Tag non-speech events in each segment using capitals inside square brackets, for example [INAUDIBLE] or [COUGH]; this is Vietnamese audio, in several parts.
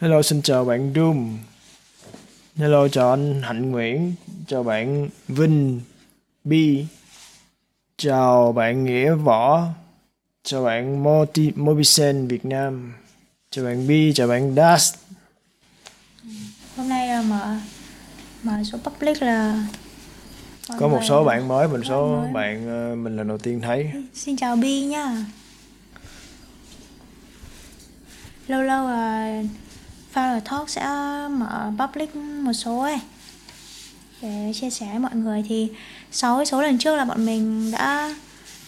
Hello, xin chào bạn Doom. Hello, chào anh Hạnh Nguyễn. Chào bạn Vinh Bi. Chào bạn Nghĩa Võ. Chào bạn Moti Mobisen Việt Nam. Chào bạn Bi, chào bạn Das. hôm nay là mở mở số public là mọi Có một số bạn mới, một số mới. bạn ờ, mình lần đầu tiên thấy. xin chào bi nhá lâu lâu là Founder Talk sẽ mở public một số ấy. Để chia sẻ với mọi người thì sáu số lần trước là bọn mình đã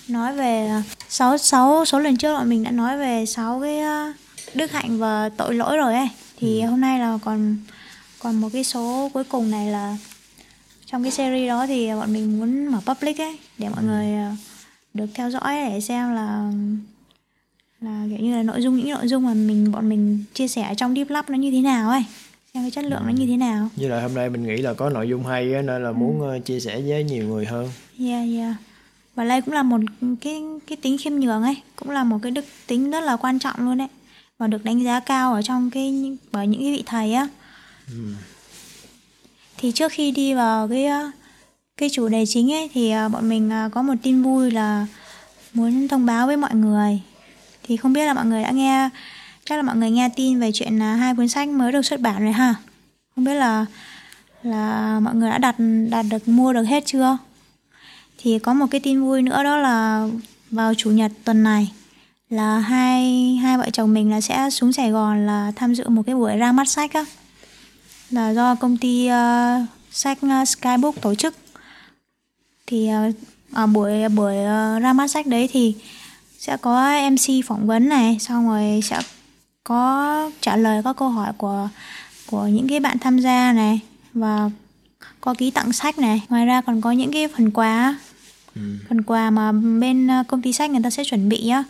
nói về sáu sáu số lần trước bọn mình đã nói về sáu cái ờ, đức hạnh và tội lỗi rồi ấy. Thì hôm nay là còn còn một cái số cuối cùng này là trong cái series đó thì bọn mình muốn mở public ấy để mọi người ờ, được theo dõi để xem là là kiểu như là nội dung những nội dung mà mình bọn mình chia sẻ trong Deep Lab nó như thế nào ấy xem cái chất lượng nó như thế nào Với lại hôm nay mình nghĩ là có nội dung hay á, nên là muốn ờ, chia sẻ với nhiều người hơn. Yeah, yeah. Và đây cũng là một cái cái tính khiêm nhường ấy, cũng là một cái đức tính rất là quan trọng luôn đấy. Và được đánh giá cao ở trong cái bởi những cái vị thầy á. Thì trước khi đi vào cái ờ, cái chủ đề chính ấy thì ờ, bọn mình có một tin vui là muốn thông báo với mọi người. Thì không biết là mọi người đã nghe chắc là mọi người nghe tin về chuyện là hai cuốn sách mới được xuất bản rồi ha. Không biết là là mọi người đã đặt đặt được mua được hết chưa? thì có một cái tin vui nữa đó là vào chủ nhật tuần này là hai hai vợ chồng mình là sẽ xuống Sài Gòn là tham dự một cái buổi ra mắt sách á là do công ty uh, sách ờ, Skybook tổ chức thì uh, ở buổi buổi uh, ra mắt sách đấy thì sẽ có MC phỏng vấn này xong rồi sẽ có trả lời các câu hỏi của của những cái bạn tham gia này và có ký tặng sách này. Ngoài ra còn có những cái phần quà. Phần quà mà bên ờ, công ty sách người ta sẽ chuẩn bị á.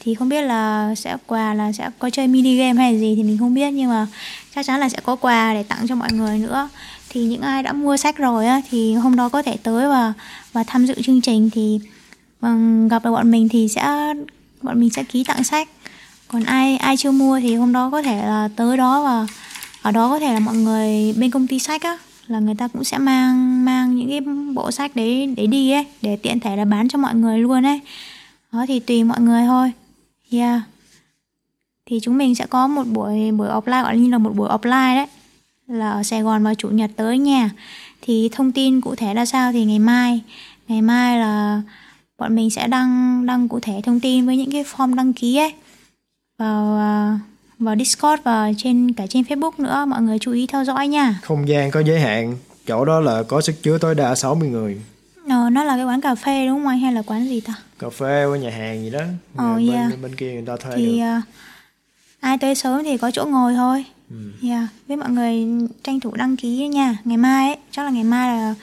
Thì không biết là sẽ quà là sẽ có chơi mini game hay gì thì mình không biết nhưng mà chắc chắn là sẽ có quà để tặng cho mọi người nữa. Thì những ai đã mua sách rồi á thì hôm đó có thể tới và và tham dự chương trình thì vâng, gặp được bọn mình thì sẽ bọn mình sẽ ký tặng sách. Còn ai ai chưa mua thì hôm đó có thể là tới đó và ở đó có thể là mọi người bên công ty sách á là người ta cũng sẽ mang mang những cái bộ sách đấy để đi ấy để tiện thể là bán cho mọi người luôn ấy. Đó thì tùy mọi người thôi. Yeah. Thì chúng mình sẽ có một buổi buổi offline gọi như là một buổi offline đấy là ở Sài Gòn vào chủ nhật tới nha. Thì thông tin cụ thể là sao thì ngày mai ngày mai là bọn mình sẽ đăng đăng cụ thể thông tin với những cái form đăng ký ấy vào à, vào Discord và trên cả trên Facebook nữa mọi người chú ý theo dõi nha Không gian có giới hạn, chỗ đó là có sức chứa tối đa 60 người. Ờ, nó là cái quán cà phê đúng không anh hay là quán gì ta? Cà phê với nhà hàng gì đó. Ồ, bên, yeah. bên kia người ta thuê Thì được. ờ, ai tới sớm thì có chỗ ngồi thôi. Yeah. Với mọi người tranh thủ đăng ký nha. Ngày mai ấy, chắc là ngày mai là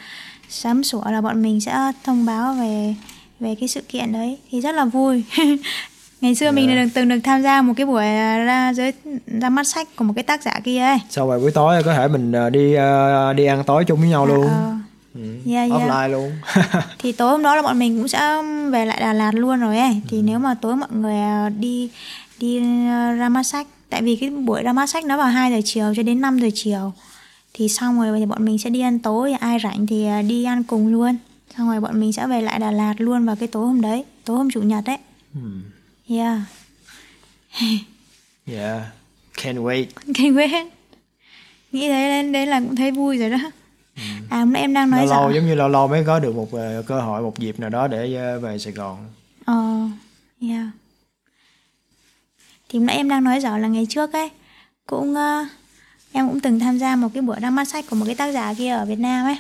sớm sủa là bọn mình sẽ thông báo về về cái sự kiện đấy thì rất là vui. [LAUGHS] Ngày xưa mình Yeah. được từng được tham gia một cái buổi ờ, ra giới ra mắt sách của một cái tác giả kia ấy. Sau rồi buổi tối có thể mình ờ, đi ờ, đi ăn tối chung với nhau luôn. Ờ, Ừ. yeah, yeah. Offline luôn. [LAUGHS] thì tối hôm đó là bọn mình cũng sẽ về lại Đà Lạt luôn rồi ấy thì nếu mà tối mọi người à, đi đi à, ra mắt sách tại vì cái buổi ra mắt sách nó vào 2 giờ chiều cho đến 5 giờ chiều thì xong rồi thì bọn mình sẽ đi ăn tối ai rảnh thì à, đi ăn cùng luôn xong rồi bọn mình sẽ về lại Đà Lạt luôn vào cái tối hôm đấy tối hôm chủ nhật đấy Ừ. yeah [LAUGHS] Yeah. Can't wait. [LAUGHS] can't wait nghĩ đấy đấy, đấy là cũng thấy vui rồi đó à hôm nãy em đang nói lâu lâu rằng giống như lâu lâu mới có được một ờ, cơ hội một dịp nào đó để ờ, về Sài Gòn. Ờ, yeah. Thì nãy em đang nói rõ là ngày trước ấy cũng ờ, em cũng từng tham gia một cái buổi ra mắt sách của một cái tác giả kia ở Việt Nam ấy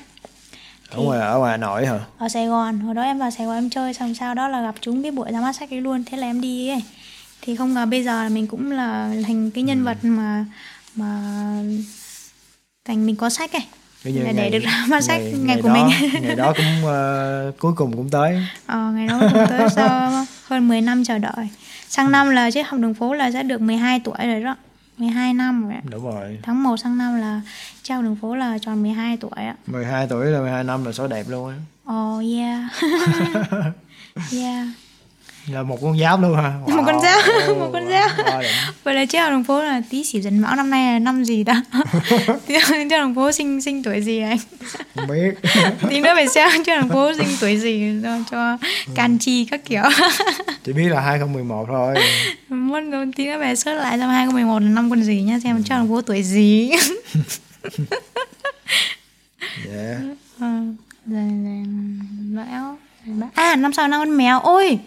Ở ngoài ở ngoài Hà Nội hả? ở Sài Gòn. Hồi đó em vào Sài Gòn em chơi xong sau đó là gặp chúng cái buổi ra mắt sách ấy luôn. Thế là em đi ấy. Thì không ngờ bây giờ là mình cũng là thành cái nhân vật mà mà thành mình có sách ấy. Để ngày- được ra mắt sách ngày của đó, mình. ngày đó cũng ờ, cuối cùng cũng tới. Ờ, ngày đó cũng tới sau hơn 10 năm chờ đợi. Sang năm là chiếc học đường phố là sẽ được 12 tuổi rồi đó 12 năm rồi ạ. Đúng rồi. tháng 1 sang năm là trao đường phố là tròn 12 tuổi ạ 12 tuổi là 12 năm là số đẹp luôn á. oh yeah [LAUGHS] yeah là một con giáp luôn ha [LAUGHS] Một con giáp, Wow. [LAUGHS] một con giáp. Wow. Vậy là trước đường phố là tí xỉu dần mão năm nay là năm gì ta? [LAUGHS] trước đường phố sinh sinh tuổi gì anh? không biết Tí nữa phải xem trước đường phố sinh tuổi gì cho, cho can chi các kiểu. chỉ biết là 2011 thôi Muốn tí nữa về search lại năm 2011 là năm con gì nhá xem trước đường phố tuổi gì. dạ Ờ, rồi rồi à năm sau năm con mèo ôi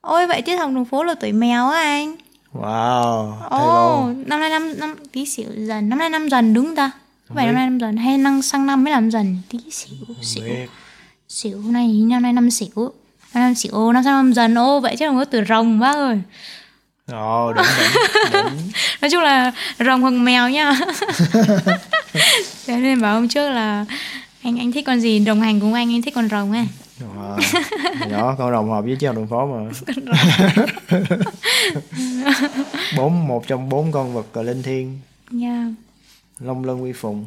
ôi vậy tiết học đường phố là tuổi mèo á anh. Wow ồ luôn năm nay năm năm tí xỉu dần. Năm nay năm dần đúng không ta? Có phải năm nay năm dần hay năng sang năm mới làm dần. Tí xỉu không xỉu biết. Xỉu này năm nay năm xỉu năm nay xỉu năm sau năm dần. Ô vậy chứ không có từ rồng bác ơi. Ồ đỉnh đỉnh đỉnh nói chung là rồng hoặc mèo nhá [LAUGHS] thế nên bảo hôm trước là anh anh thích con gì? Đồng hành cùng anh anh thích con rồng ấy Wow. nhỏ con đồng hợp với chiếc đường phố mà [LAUGHS] [LAUGHS] bốn một trong bốn con vật linh thiên nha long lân uy phụng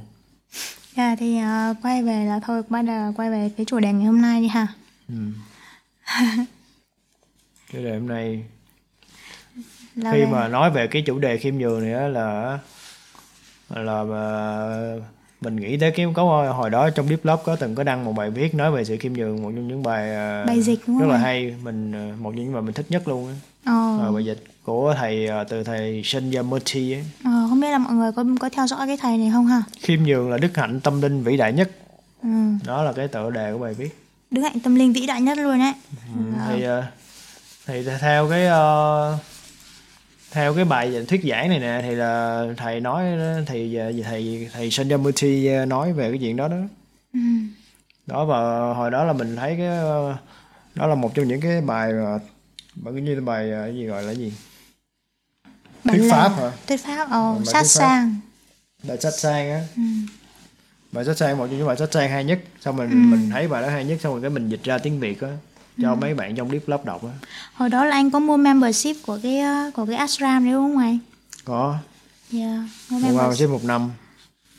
Dạ thì ờ, quay về là thôi bắt đầu quay về cái chủ đề ngày hôm nay đi ha. ừ. [LAUGHS] cái đề hôm nay Là khi về- mà nói về cái chủ đề khiêm nhường này á là là mà mình nghĩ tới cái có hồi đó trong deep love có từng có đăng một bài viết nói về sự khiêm nhường một trong những bài à, Bài dịch đúng rất không là hay mình à, một trong những bài mình thích nhất luôn á Ờ, Ờ, bài dịch của thầy à, từ thầy Sanyamurti ấy. ờ, không biết là mọi người có có theo dõi cái thầy này không ha? khiêm nhường là đức hạnh tâm linh vĩ đại nhất Ừ. đó là cái tựa đề của bài viết Đức hạnh tâm linh vĩ đại nhất luôn đấy. Ừ, thì à, thì theo cái ờ, theo cái bài thuyết giảng này nè thì là thầy nói thì ờ, thầy thầy Sanyamurti ờ, nói về cái chuyện đó đó Ừ. đó và hồi đó là mình thấy cái ờ, đó là một trong những cái bài mà bởi như bài cái gì gọi là gì Bản thuyết pháp hả Thuyết pháp, ờ, Bài sát sang. bài sách sang á Ừ. bài sách sang một trong những bài sách sang hay nhất xong mình Ừ. mình thấy bài đó hay nhất xong rồi cái mình dịch ra tiếng việt á cho mấy bạn trong deep love đọc á Hồi đó là anh có mua membership của cái ờ, của cái ashram đấy đúng không anh? có Yeah, mua một membership, một năm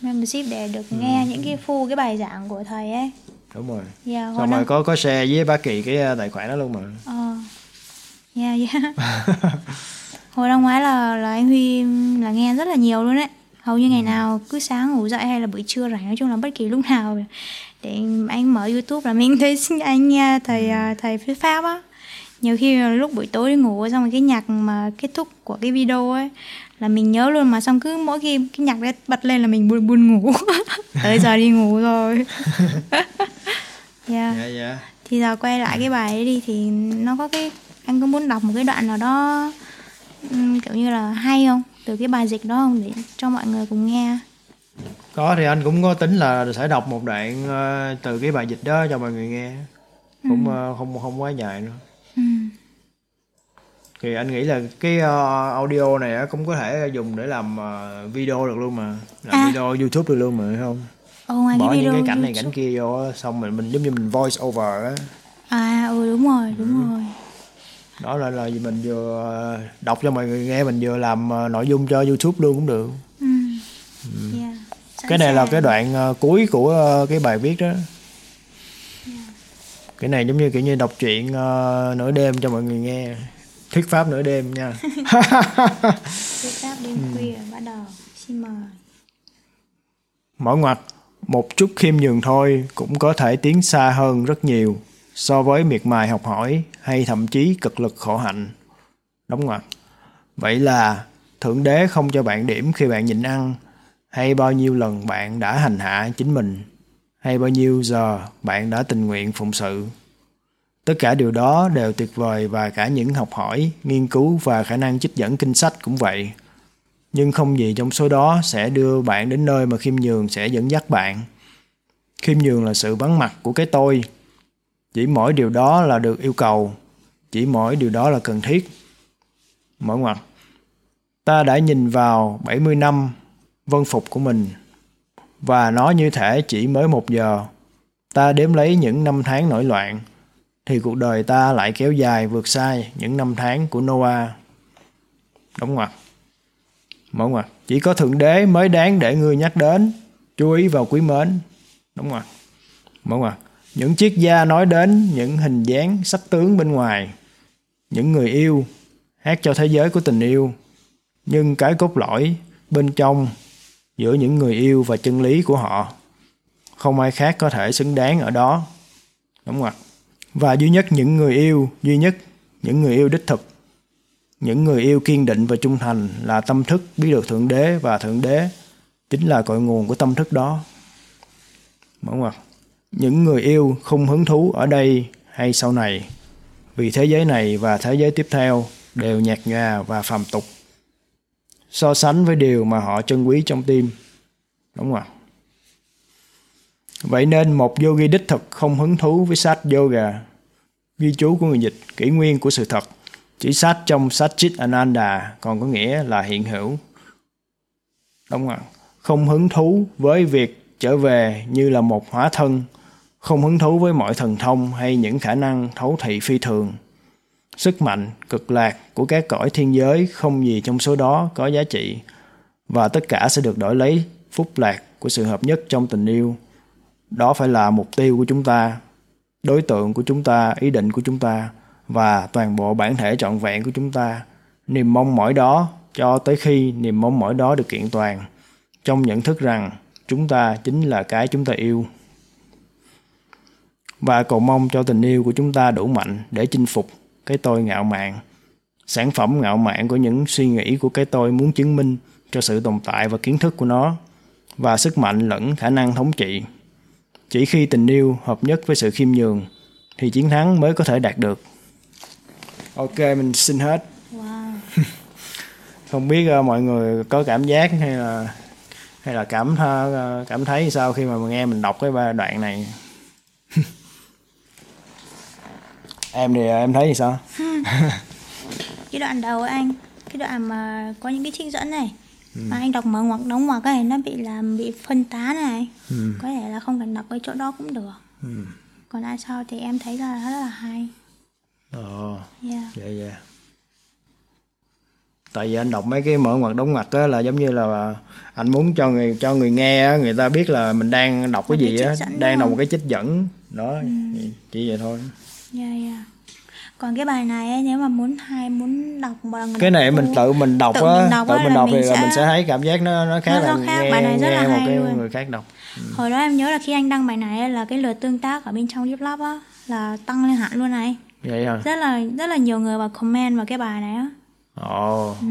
membership để được Ừ. nghe những cái full cái bài giảng của thầy ấy. đúng rồi Yeah, hồi xong năm rồi có có share với bác kỳ cái ờ, tài khoản đó luôn mà Ờ. Yeah, [LAUGHS] yeah. Hồi năm ngoái là là anh Huy là nghe rất là nhiều luôn đấy. Hầu như Ừ. ngày nào cứ sáng ngủ dậy hay là buổi trưa rảnh nói chung là bất kỳ lúc nào để anh mở YouTube là mình [LAUGHS] thấy anh nghe thầy Ừ. à, thầy thuyết pháp á. Nhiều khi lúc buổi tối đi ngủ xong rồi cái nhạc mà kết thúc của cái video ấy là mình nhớ luôn mà xong cứ mỗi khi cái nhạc đấy bật lên là mình buồn buồn ngủ. [LAUGHS] Tới giờ đi ngủ rồi. yeah [LAUGHS] dạ dạ thì giờ quay lại cái bài ấy đi thì nó có cái anh có muốn đọc một cái đoạn nào đó ừm, kiểu như là hay không từ cái bài dịch đó không để cho mọi người cùng nghe có thì anh cũng có tính là sẽ đọc một đoạn ờ, từ cái bài dịch đó cho mọi người nghe. Cũng ờ, không không quá dài nữa. Ừ. thì anh nghĩ là cái ờ, audio này cũng có thể dùng để làm video được luôn mà. Làm À. video youtube được luôn mà thấy không? Ồ, ngoài bỏ cái những video cái cảnh này cảnh kia vô xong mình mình giống như mình voice over á. À ừ đúng rồi đúng rồi. Đó là là mình vừa đọc cho mọi người nghe mình vừa làm nội dung cho youtube luôn cũng được. Ừ. yeah. Sẵn cái này là cái đoạn ờ, cuối của ờ, cái bài viết đó. Cái này giống như kiểu như đọc truyện ờ, nửa đêm cho mọi người nghe. Thuyết pháp nửa đêm nha. [LAUGHS] [LAUGHS] Thuyết pháp đêm khuya bắt đầu. Xin mời. Mở ngoặt một chút khiêm nhường thôi cũng có thể tiến xa hơn rất nhiều so với miệt mài học hỏi hay thậm chí cực lực khổ hạnh. Đóng ngoặt. Vậy là thượng đế không cho bạn điểm khi bạn nhịn ăn hay bao nhiêu lần bạn đã hành hạ chính mình? Hay bao nhiêu giờ bạn đã tình nguyện phụng sự? Tất cả điều đó đều tuyệt vời và cả những học hỏi, nghiên cứu và khả năng trích dẫn kinh sách cũng vậy. Nhưng không gì trong số đó sẽ đưa bạn đến nơi mà khiêm nhường sẽ dẫn dắt bạn. Khiêm nhường là sự vắng mặt của cái tôi. Chỉ mỗi điều đó là được yêu cầu. Chỉ mỗi điều đó là cần thiết. Mở ngoặt ta đã nhìn vào 70 năm vân phục của mình. Và nó như thể chỉ mới một giờ, ta đếm lấy những năm tháng nổi loạn, thì cuộc đời ta lại kéo dài vượt xa những năm tháng của Noah đóng ngoặc. Mở ngoặc. Chỉ có thượng đế mới đáng để ngươi nhắc đến. Chú ý vào quý mến. Đóng ngoặc. Mở ngoặc. Những chiếc da nói đến những hình dáng sắc tướng bên ngoài, những người yêu hát cho thế giới của tình yêu. Nhưng cái cốt lõi bên trong giữa những người yêu và chân lý của họ. Không ai khác có thể xứng đáng ở đó. Đúng không ạ? Và duy nhất những người yêu, duy nhất những người yêu đích thực, những người yêu kiên định và trung thành là tâm thức biết được thượng đế và thượng đế chính là cội nguồn của tâm thức đó. Đúng không ạ? Những người yêu không hứng thú ở đây hay sau này, vì thế giới này và thế giới tiếp theo đều nhạt nhòa và phàm tục so sánh với điều mà họ trân quý trong tim. Đúng không vậy nên một yogi đích thực không hứng thú với sách yoga, ghi chú của người dịch, kỷ nguyên của sự thật. Chỉ sách trong sách Chit Ananda còn có nghĩa là hiện hữu. Đúng không không hứng thú với việc trở về như là một hóa thân, không hứng thú với mọi thần thông hay những khả năng thấu thị phi thường sức mạnh, cực lạc của các cõi thiên giới không gì trong số đó có giá trị, và tất cả sẽ được đổi lấy phúc lạc của sự hợp nhất trong tình yêu. Đó phải là mục tiêu của chúng ta, đối tượng của chúng ta, ý định của chúng ta, và toàn bộ bản thể trọn vẹn của chúng ta. Niềm mong mỏi đó cho tới khi niềm mong mỏi đó được kiện toàn, trong nhận thức rằng chúng ta chính là cái chúng ta yêu. Và cầu mong cho tình yêu của chúng ta đủ mạnh để chinh phục cái tôi ngạo mạn. Sản phẩm ngạo mạn của những suy nghĩ của cái tôi muốn chứng minh cho sự tồn tại và kiến thức của nó và sức mạnh lẫn khả năng thống trị. Chỉ khi tình yêu hợp nhất với sự khiêm nhường thì chiến thắng mới có thể đạt được. Ok mình xin hết. Wow. [LAUGHS] Không biết uh, mọi người có cảm giác hay là hay là cảm tha, uh, cảm thấy sao khi mà mình nghe mình đọc cái đoạn này em thì em thấy thì sao? [LAUGHS] Cái đoạn đầu anh cái đoạn mà có những cái trích dẫn này mà anh đọc mở ngoặc đóng ngoặc ấy nó bị làm bị phân tán này. Ừ. có thể là không cần đọc cái chỗ đó cũng được. Ừ. còn ai sau thì em thấy là rất là hay. Ồ, yeah. dạ dạ. Tại vì anh đọc mấy cái mở ngoặc đóng ngoặc á là giống như là anh muốn cho người cho người nghe á, người ta biết là mình đang đọc cái Một gì á đang đọc một cái trích dẫn. Đó chỉ vậy thôi Yeah, yeah. còn cái bài này ấy, nếu mà muốn hay muốn đọc một lần cái này mình tự mình đọc tự á mình đọc tự á mình đọc thì mình là sẽ- mình sẽ thấy cảm giác nó nó khác Nó- là nó khác, nghe, bài này rất là nghe một hay cái luôn. người khác đọc hồi đó em nhớ là khi anh đăng bài này là cái lượt tương tác ở bên trong Deep Lab á là tăng lên hẳn luôn này vậy hả rất là rất là nhiều người vào comment vào cái bài này á ồ ừ.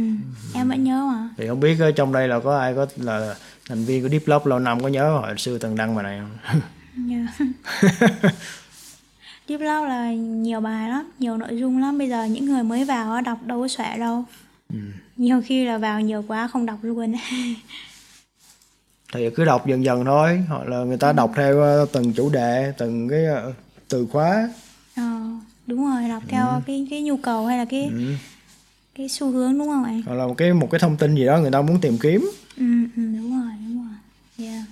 em vẫn nhớ mà thì không biết ở trong đây là có ai có là thành viên của Deep Love lâu năm có nhớ hồi xưa từng đăng bài này không Yeah. [LAUGHS] [LAUGHS] Deep Love là nhiều bài lắm, nhiều nội dung lắm. Bây giờ những người mới vào đọc đâu có xuể đâu. Ừ. Nhiều khi là vào nhiều quá không đọc luôn. [LAUGHS] thì cứ đọc dần dần thôi hoặc là người ta đọc theo ờ, từng chủ đề từng cái ờ, từ khóa ờ, đúng rồi, đọc theo cái cái nhu cầu hay là cái ừ. cái xu hướng đúng không anh? hoặc là một cái một cái thông tin gì đó người ta muốn tìm kiếm Ừ, ừ, đúng rồi, đúng rồi. Yeah.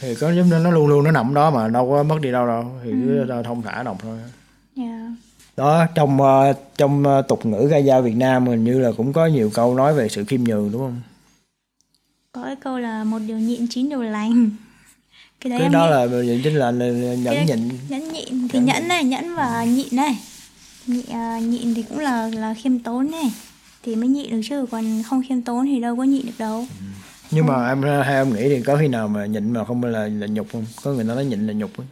Thì có giống như nó luôn luôn nó nằm đó mà đâu có mất đi đâu đâu thì cứ thông thả đọc thôi. Yeah. đó trong ờ, trong ờ, tục ngữ ca dao Việt Nam hình như là cũng có nhiều câu nói về sự khiêm nhường đúng không? Có cái câu là một điều nhịn chín điều lành. [LAUGHS] Cái đấy cái đó nghĩ- là là chính là, nhẫn cái- nhịn. nhẫn nhịn thì nhẫn này nhẫn và nhịn này. Nhịn, à, nhịn thì cũng là là khiêm tốn này. Thì mới nhịn được chứ còn không khiêm tốn thì đâu có nhịn được đâu nhưng mà em hay em nghĩ thì có khi nào mà nhịn mà không là là nhục không có người ta nói nhịn là nhục ấy.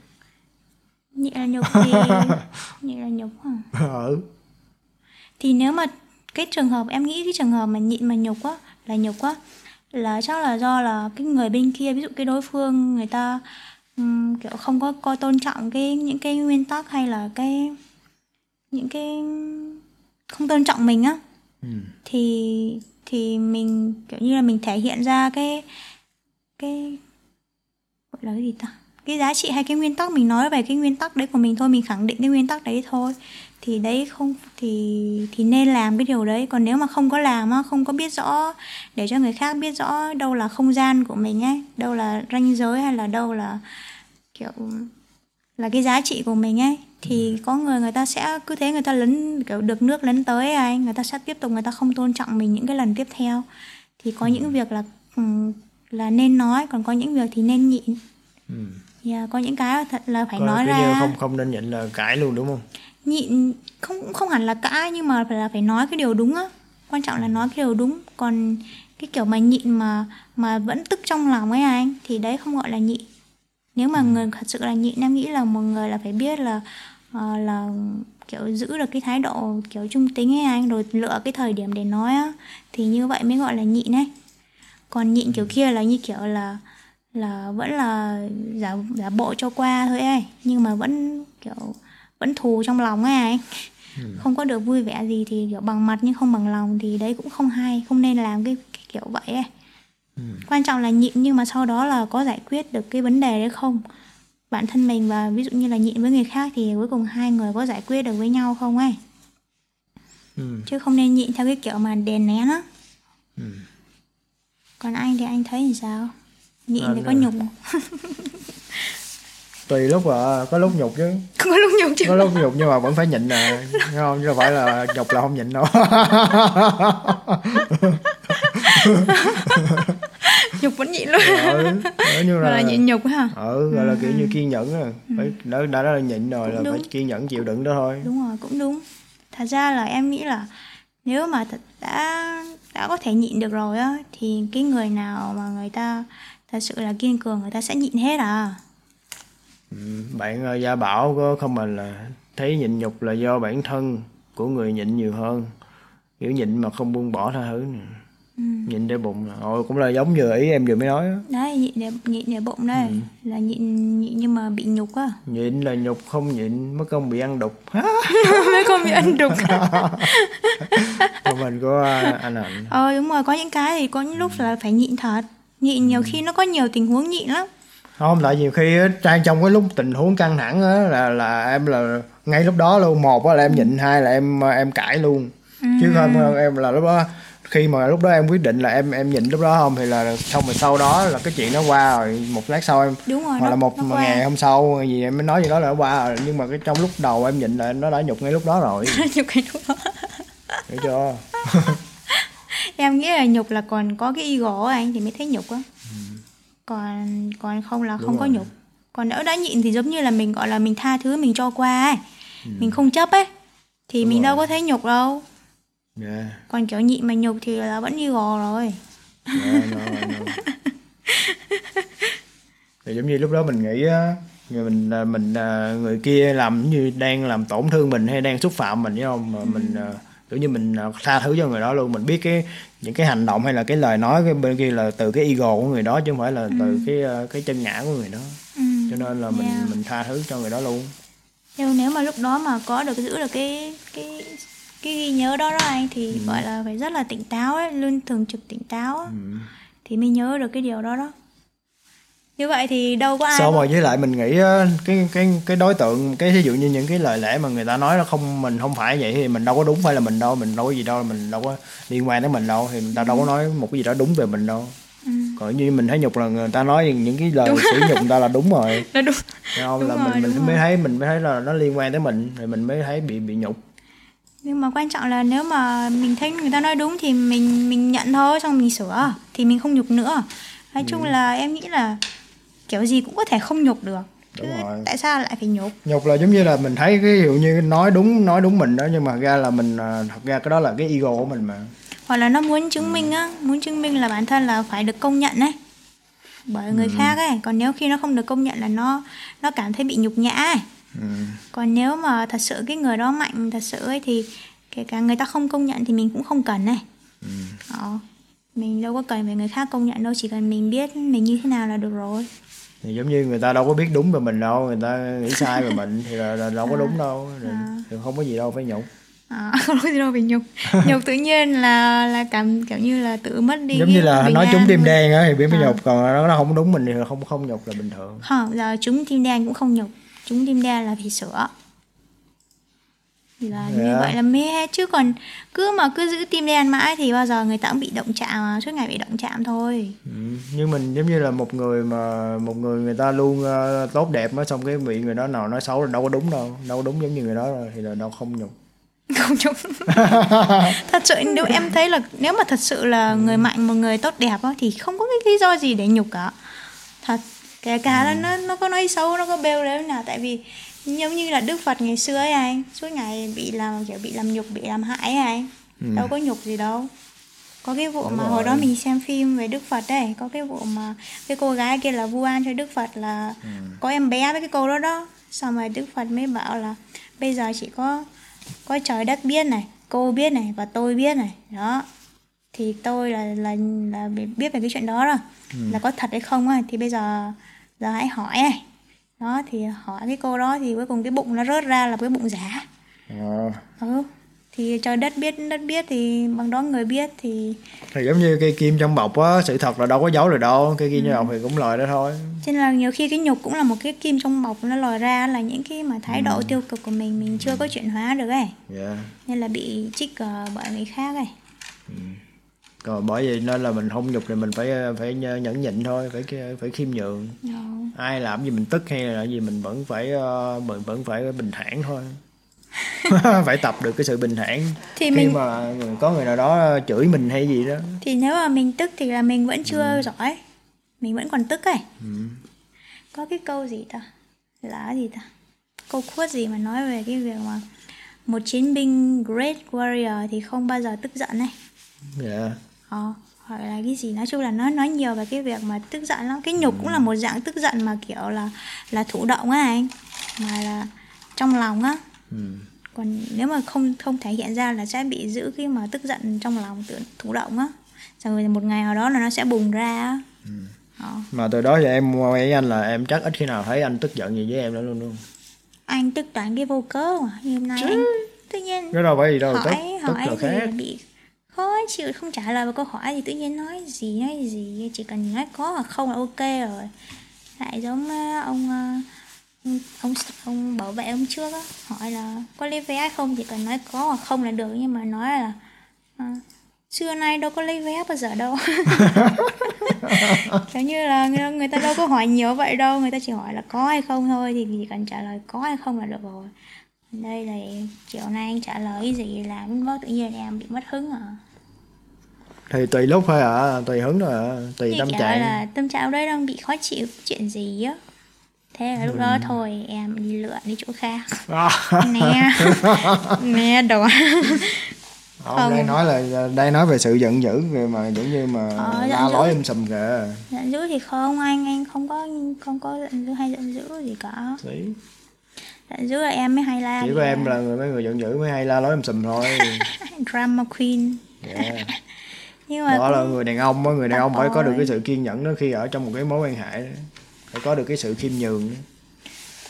nhịn là nhục thì [LAUGHS] nhịn là nhục hả ừ. thì nếu mà cái trường hợp em nghĩ cái trường hợp mà nhịn mà nhục á là nhục á là chắc là do là cái người bên kia ví dụ cái đối phương người ta ừm, kiểu không có coi tôn trọng cái những cái nguyên tắc hay là cái những cái không tôn trọng mình á Ừ. thì thì mình, kiểu như là mình thể hiện ra cái cái, gọi là cái gì ta? Cái giá trị hay cái nguyên tắc, mình nói về cái nguyên tắc đấy của mình thôi, mình khẳng định cái nguyên tắc đấy thôi. Thì đấy không, thì thì nên làm cái điều đấy. Còn nếu mà không có làm á, không có biết rõ, để cho người khác biết rõ đâu là không gian của mình ấy, đâu là ranh giới hay là đâu là, kiểu là cái giá trị của mình ấy thì có người người ta sẽ cứ thế người ta lấn kiểu được nước lấn tới ấy người ta sẽ tiếp tục người ta không tôn trọng mình những cái lần tiếp theo. Thì có những việc là ừm, là nên nói còn có những việc thì nên nhịn. Ừ. yeah, có những cái thật là phải Còn nói ra. không không nên nhịn là cãi luôn đúng không? Nhịn không không hẳn là cãi nhưng mà phải là phải nói cái điều đúng á. Quan trọng là nói cái điều đúng. Còn cái kiểu mà nhịn mà mà vẫn tức trong lòng ấy anh thì đấy không gọi là nhịn nếu mà người thật sự là nhịn em nghĩ là một người là phải biết là ờ, là kiểu giữ được cái thái độ kiểu trung tính ấy anh rồi lựa cái thời điểm để nói á thì như vậy mới gọi là nhịn ấy. Còn nhịn kiểu kia là như kiểu là là vẫn là giả giả bộ cho qua thôi ấy nhưng mà vẫn kiểu vẫn thù trong lòng ấy anh. [LAUGHS] Không có được vui vẻ gì thì kiểu bằng mặt nhưng không bằng lòng thì đấy cũng không hay không nên làm cái, cái kiểu vậy ấy quan trọng là nhịn nhưng mà sau đó là có giải quyết được cái vấn đề đấy không? Bản thân mình và ví dụ như là nhịn với người khác thì cuối cùng hai người có giải quyết được với nhau không ấy? Ừ. chứ không nên nhịn theo cái kiểu mà đèn nén á. Ừ. còn anh thì anh thấy thì sao? Nhịn Anh thì có à. nhục. Không [LAUGHS] tùy lúc à có lúc nhục chứ. Không [LAUGHS] có lúc nhục chứ. Có lúc nhục nhưng mà vẫn phải nhịn nè. Thấy không? Chứ phải là nhục là không nhịn đâu [LAUGHS] nhục vẫn nhịn luôn. Ừ, nếu như gọi [LAUGHS] là là nhịn nhục ha ừ gọi là kiểu như kiên nhẫn á. Phải đã, đã là nhịn rồi là Cũng phải đúng. kiên nhẫn chịu đựng đó thôi. Đúng rồi cũng đúng. Thật ra là em nghĩ là nếu mà thật đã đã có thể nhịn được rồi á thì cái người nào mà người ta thật sự là kiên cường người ta sẽ nhịn hết à. Ừ, bạn uh, gia bảo có comment là thấy nhịn nhục là do bản thân của người nhịn nhiều hơn. Kiểu nhịn mà không buông bỏ tha thứ nè ừ. nhịn để bụng là ồ cũng là giống như ý em vừa mới nói á. Đấy nhịn để nhịn để bụng đây Ừ. là nhịn nhịn nhưng mà bị nhục á. Nhịn là nhục không nhịn mất công bị ăn đục. [LAUGHS] Mấy con bị ăn đục. Comment của uh, anh hạnh ờ đúng rồi có những cái thì có những lúc là phải nhịn thật. Nhịn nhiều khi nó có nhiều tình huống nhịn lắm. Không tại nhiều khi trang trong cái lúc tình huống căng thẳng á là là em là ngay lúc đó luôn. Một là em nhịn hai là em em cãi luôn. Chứ không em là lúc đó khi mà lúc đó em quyết định là em em nhịn lúc đó không thì là xong rồi sau đó là cái chuyện nó qua rồi một lát sau em đúng rồi hoặc nó, là một nó ngày hôm sau gì em mới nói gì đó là nó qua rồi. Nhưng mà cái trong lúc đầu em nhịn là nó đã nhục ngay lúc đó rồi. [LAUGHS] Nhục cái lúc đó. Hiểu chưa? [LAUGHS] Em nghĩ là nhục là còn có cái ego anh thì mới thấy nhục á. Còn còn không là không có rồi. nhục. Còn đỡ đã nhịn thì giống như là mình gọi là mình tha thứ mình cho qua ấy. Mình không chấp ấy. Thì Đúng mình đâu rồi. có thấy nhục đâu dạ. Còn kiểu nhịn mà nhục thì là vẫn ego rồi. Dạ, no, no. thì giống như lúc đó mình nghĩ á người mình mình à, người kia làm như đang làm tổn thương mình hay đang xúc phạm mình phải không? Mà mình à, kiểu như mình à, tha thứ cho người đó luôn. Mình biết cái những cái hành động hay là cái lời nói cái bên kia là từ cái ego của người đó chứ không phải là từ cái cái chân ngã của người đó. Ừ. cho nên là mình Yeah. mình tha thứ cho người đó luôn. Nhưng nếu mà lúc đó mà có được giữ được cái cái cái ghi nhớ đó đó anh thì gọi là phải rất là tỉnh táo ấy luôn thường trực tỉnh táo á, ừ. thì mới nhớ được cái điều đó đó. Như vậy thì đâu có ai có- rồi với lại mình nghĩ á, cái cái cái đối tượng cái ví dụ như những cái lời lẽ mà người ta nói nó không mình không phải vậy thì mình đâu có đúng phải là mình đâu mình đâu có gì đâu mình đâu có liên quan tới mình đâu thì người ta đâu có nói một cái gì đó đúng về mình đâu. Ừ. còn như mình thấy nhục là người ta nói những cái lời sử người ta là đúng rồi. Đúng. Không? Đúng là rồi, mình mình mới rồi. thấy mình mới thấy là nó liên quan tới mình thì mình mới thấy bị bị nhục nhưng mà quan trọng là nếu mà mình thấy người ta nói đúng thì mình mình nhận thôi xong mình sửa thì mình không nhục nữa. Nói chung Ừ. là em nghĩ là kiểu gì cũng có thể không nhục được chứ rồi. tại sao lại phải nhục? Nhục là giống như là mình thấy cái dụ như nói đúng nói đúng mình đó nhưng mà ra là mình à, thật ra cái đó là cái ego của mình mà. Hoặc là nó muốn chứng minh á muốn chứng minh là bản thân là phải được công nhận ấy bởi người khác ấy. Còn nếu khi nó không được công nhận là nó nó cảm thấy bị nhục nhã ấy ừ. còn nếu mà thật sự cái người đó mạnh thật sự ấy thì kể cả người ta không công nhận thì mình cũng không cần này Ừ. Mình đâu có cần phải người khác công nhận đâu chỉ cần mình biết mình như thế nào là được rồi thì giống như người ta đâu có biết đúng về mình đâu người ta nghĩ sai về mình thì là, là đâu có đúng đâu thì, À. thì không có gì đâu phải nhục à, [LAUGHS] không có gì đâu phải nhục nhục tự nhiên là là cảm kiểu như là tự mất đi giống như là nói trúng tim đen á thì biết phải À. nhục còn nó, nó không đúng mình thì không không nhục là bình thường không giờ chúng tim đen cũng không nhục chúng tim đen là phải sửa là như Dạ. vậy là mê chứ còn cứ mà cứ giữ tim đen mãi thì bao giờ người ta cũng bị động chạm mà suốt ngày bị động chạm thôi. Ừ. nhưng mình giống như là một người mà một người người ta luôn ờ, tốt đẹp á xong cái bị người đó nào nói xấu là đâu có đúng đâu đâu có đúng giống như người đó rồi thì là đâu không nhục. [LAUGHS] Không nhục. [LAUGHS] Thật sự nếu em thấy là nếu mà thật sự là người mạnh một người tốt đẹp á thì không có cái lý do gì để nhục cả. Thật kể cả là nó nó có nói xấu nó có bêu đấy nào tại vì giống như là Đức Phật ngày xưa ấy anh suốt ngày bị làm kiểu bị làm nhục bị làm hại ấy anh Ừ. đâu có nhục gì đâu có cái vụ Đúng mà rồi. hồi đó mình xem phim về Đức Phật đấy có cái vụ mà cái cô gái kia là vu oan cho Đức Phật là Ừ. có em bé với cái cô đó đó xong rồi Đức Phật mới bảo là bây giờ chỉ có có trời đất biết này cô biết này và tôi biết này đó thì tôi là là là biết về cái chuyện đó rồi Ừ. là có thật hay không á thì bây giờ giờ hãy hỏi này. Đó thì hỏi cái cô đó thì cuối cùng cái bụng nó rớt ra là cái bụng giả. Ờ. ừ thì trời đất biết đất biết thì bằng đó người biết thì thì giống như cây kim trong bọc á sự thật là đâu có giấu được đâu cây kim trong bọc thì cũng lời đó thôi. Cho nên là nhiều khi cái nhục cũng là một cái kim trong bọc nó lòi ra là những cái mà thái độ tiêu cực của mình mình chưa có chuyển hóa được ấy. Dạ. Nên là bị trích uh, bởi người khác ấy còn bởi vì nên là mình không nhục thì mình phải phải nhẫn nhịn thôi phải phải khiêm nhường. Đó. ai làm gì mình tức hay là gì mình vẫn phải ờ, mình vẫn phải bình thản thôi. [LAUGHS] [LAUGHS] Phải tập được cái sự bình thản Thì khi mình- mà có người nào đó chửi mình hay gì đó. Thì nếu mà mình tức thì là mình vẫn chưa giỏi. Mình vẫn còn tức ấy. Ừ. có cái câu gì ta? Là gì ta? Câu quote gì mà nói về cái việc mà một chiến binh great warrior thì không bao giờ tức giận ấy. Dạ ờ, hoặc là cái gì. Nói chung là nó nói nhiều về cái việc mà tức giận lắm. Cái nhục cũng là một dạng tức giận mà kiểu là là thụ động á anh. Mà là trong lòng á. Ừ. còn nếu mà không không thể hiện ra là sẽ bị giữ cái mà tức giận trong lòng tự thụ động á. Rồi một ngày nào đó là nó sẽ bùng ra á. Ờ. mà từ đó giờ em với anh là em chắc ít khi nào thấy anh tức giận gì với em nữa luôn luôn anh tức toàn cái vô cớ mà. Hôm nay anh tự nhiên cái đâu phải gì đâu hỏi tức tức hỏi là gì khác. là bị thôi chịu không trả lời vào câu hỏi thì tự nhiên nói gì nói gì chỉ cần nói có hoặc không là ok rồi. Lại giống ờ, ông ờ, ông ông, ông bảo vệ ông trước á hỏi là có lấy vé hay không? Chỉ cần nói có hoặc không là được nhưng mà nói là à, xưa nay đâu có lấy vé bao giờ đâu. [LAUGHS] Kiểu như là người, người ta đâu có hỏi nhiều vậy đâu người ta chỉ hỏi là có hay không thôi thì chỉ cần trả lời có hay không là được rồi. Đây là chiều nay anh trả lời cái gì làm mất tự nhiên em bị mất hứng à thì tùy lúc thôi à tùy hứng thôi à tùy Thì tâm trạng. là tâm trạng đấy đang bị khó chịu chuyện gì á. Thế là lúc Ừ. đó thôi em đi lượn đi chỗ khác. À, [LAUGHS] nè nè [LAUGHS] đồ. Không, Không. đang nói là đang nói về sự giận dữ về mà giống như mà Ờ, la lối em sùm kìa. Giận dữ thì không anh anh không có không có giận dữ hay giận dữ gì cả. Đấy. giận dữ là em mới hay la chỉ có em là người mấy người giận dữ mới hay la lối em sùm thôi. [LAUGHS] Drama queen. Dạ. Nhưng mà đó là cũng- người đàn ông á người đàn ông phải có được cái sự kiên nhẫn đó khi ở trong một cái mối quan hệ đó. phải có được cái sự khiêm nhường đó.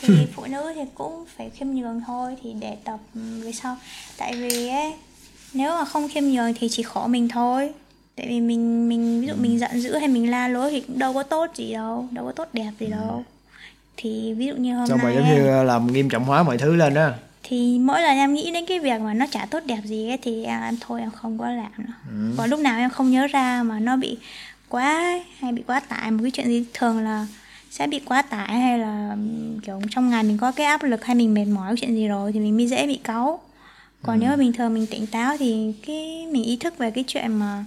thì [LAUGHS] phụ nữ thì cũng phải khiêm nhường thôi thì để tập ừ, về sau. Tại vì ấy nếu mà không khiêm nhường thì chỉ khổ mình thôi. Tại vì mình mình ví dụ mình giận dữ hay mình la lối thì cũng đâu có tốt gì đâu đâu có tốt đẹp gì đâu. Thì ví dụ như hôm xong nay rồi giống ấy, như làm nghiêm trọng hóa mọi thứ lên đó thì mỗi lần em nghĩ đến cái việc mà nó chả tốt đẹp gì ấy thì em, em thôi em không có làm nữa Ừ. còn lúc nào em không nhớ ra mà nó bị quá hay bị quá tải một cái chuyện gì thường là sẽ bị quá tải hay là kiểu trong ngày mình có cái áp lực hay mình mệt mỏi cái chuyện gì rồi thì mình mới dễ bị cáu. Còn nếu mà bình thường mình tỉnh táo thì cái mình ý thức về cái chuyện mà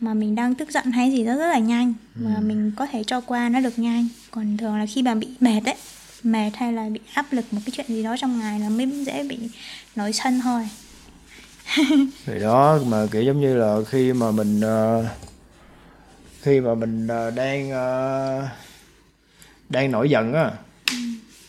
mà mình đang tức giận hay gì đó rất là nhanh và mình có thể cho qua nó được nhanh. Còn thường là khi mà bị mệt ấy mệt hay là bị áp lực một cái chuyện gì đó trong ngày là mới dễ bị nổi sân thôi. [LAUGHS] Thì đó mà kiểu giống như là khi mà mình ờ, khi mà mình ờ, đang ờ, đang nổi giận á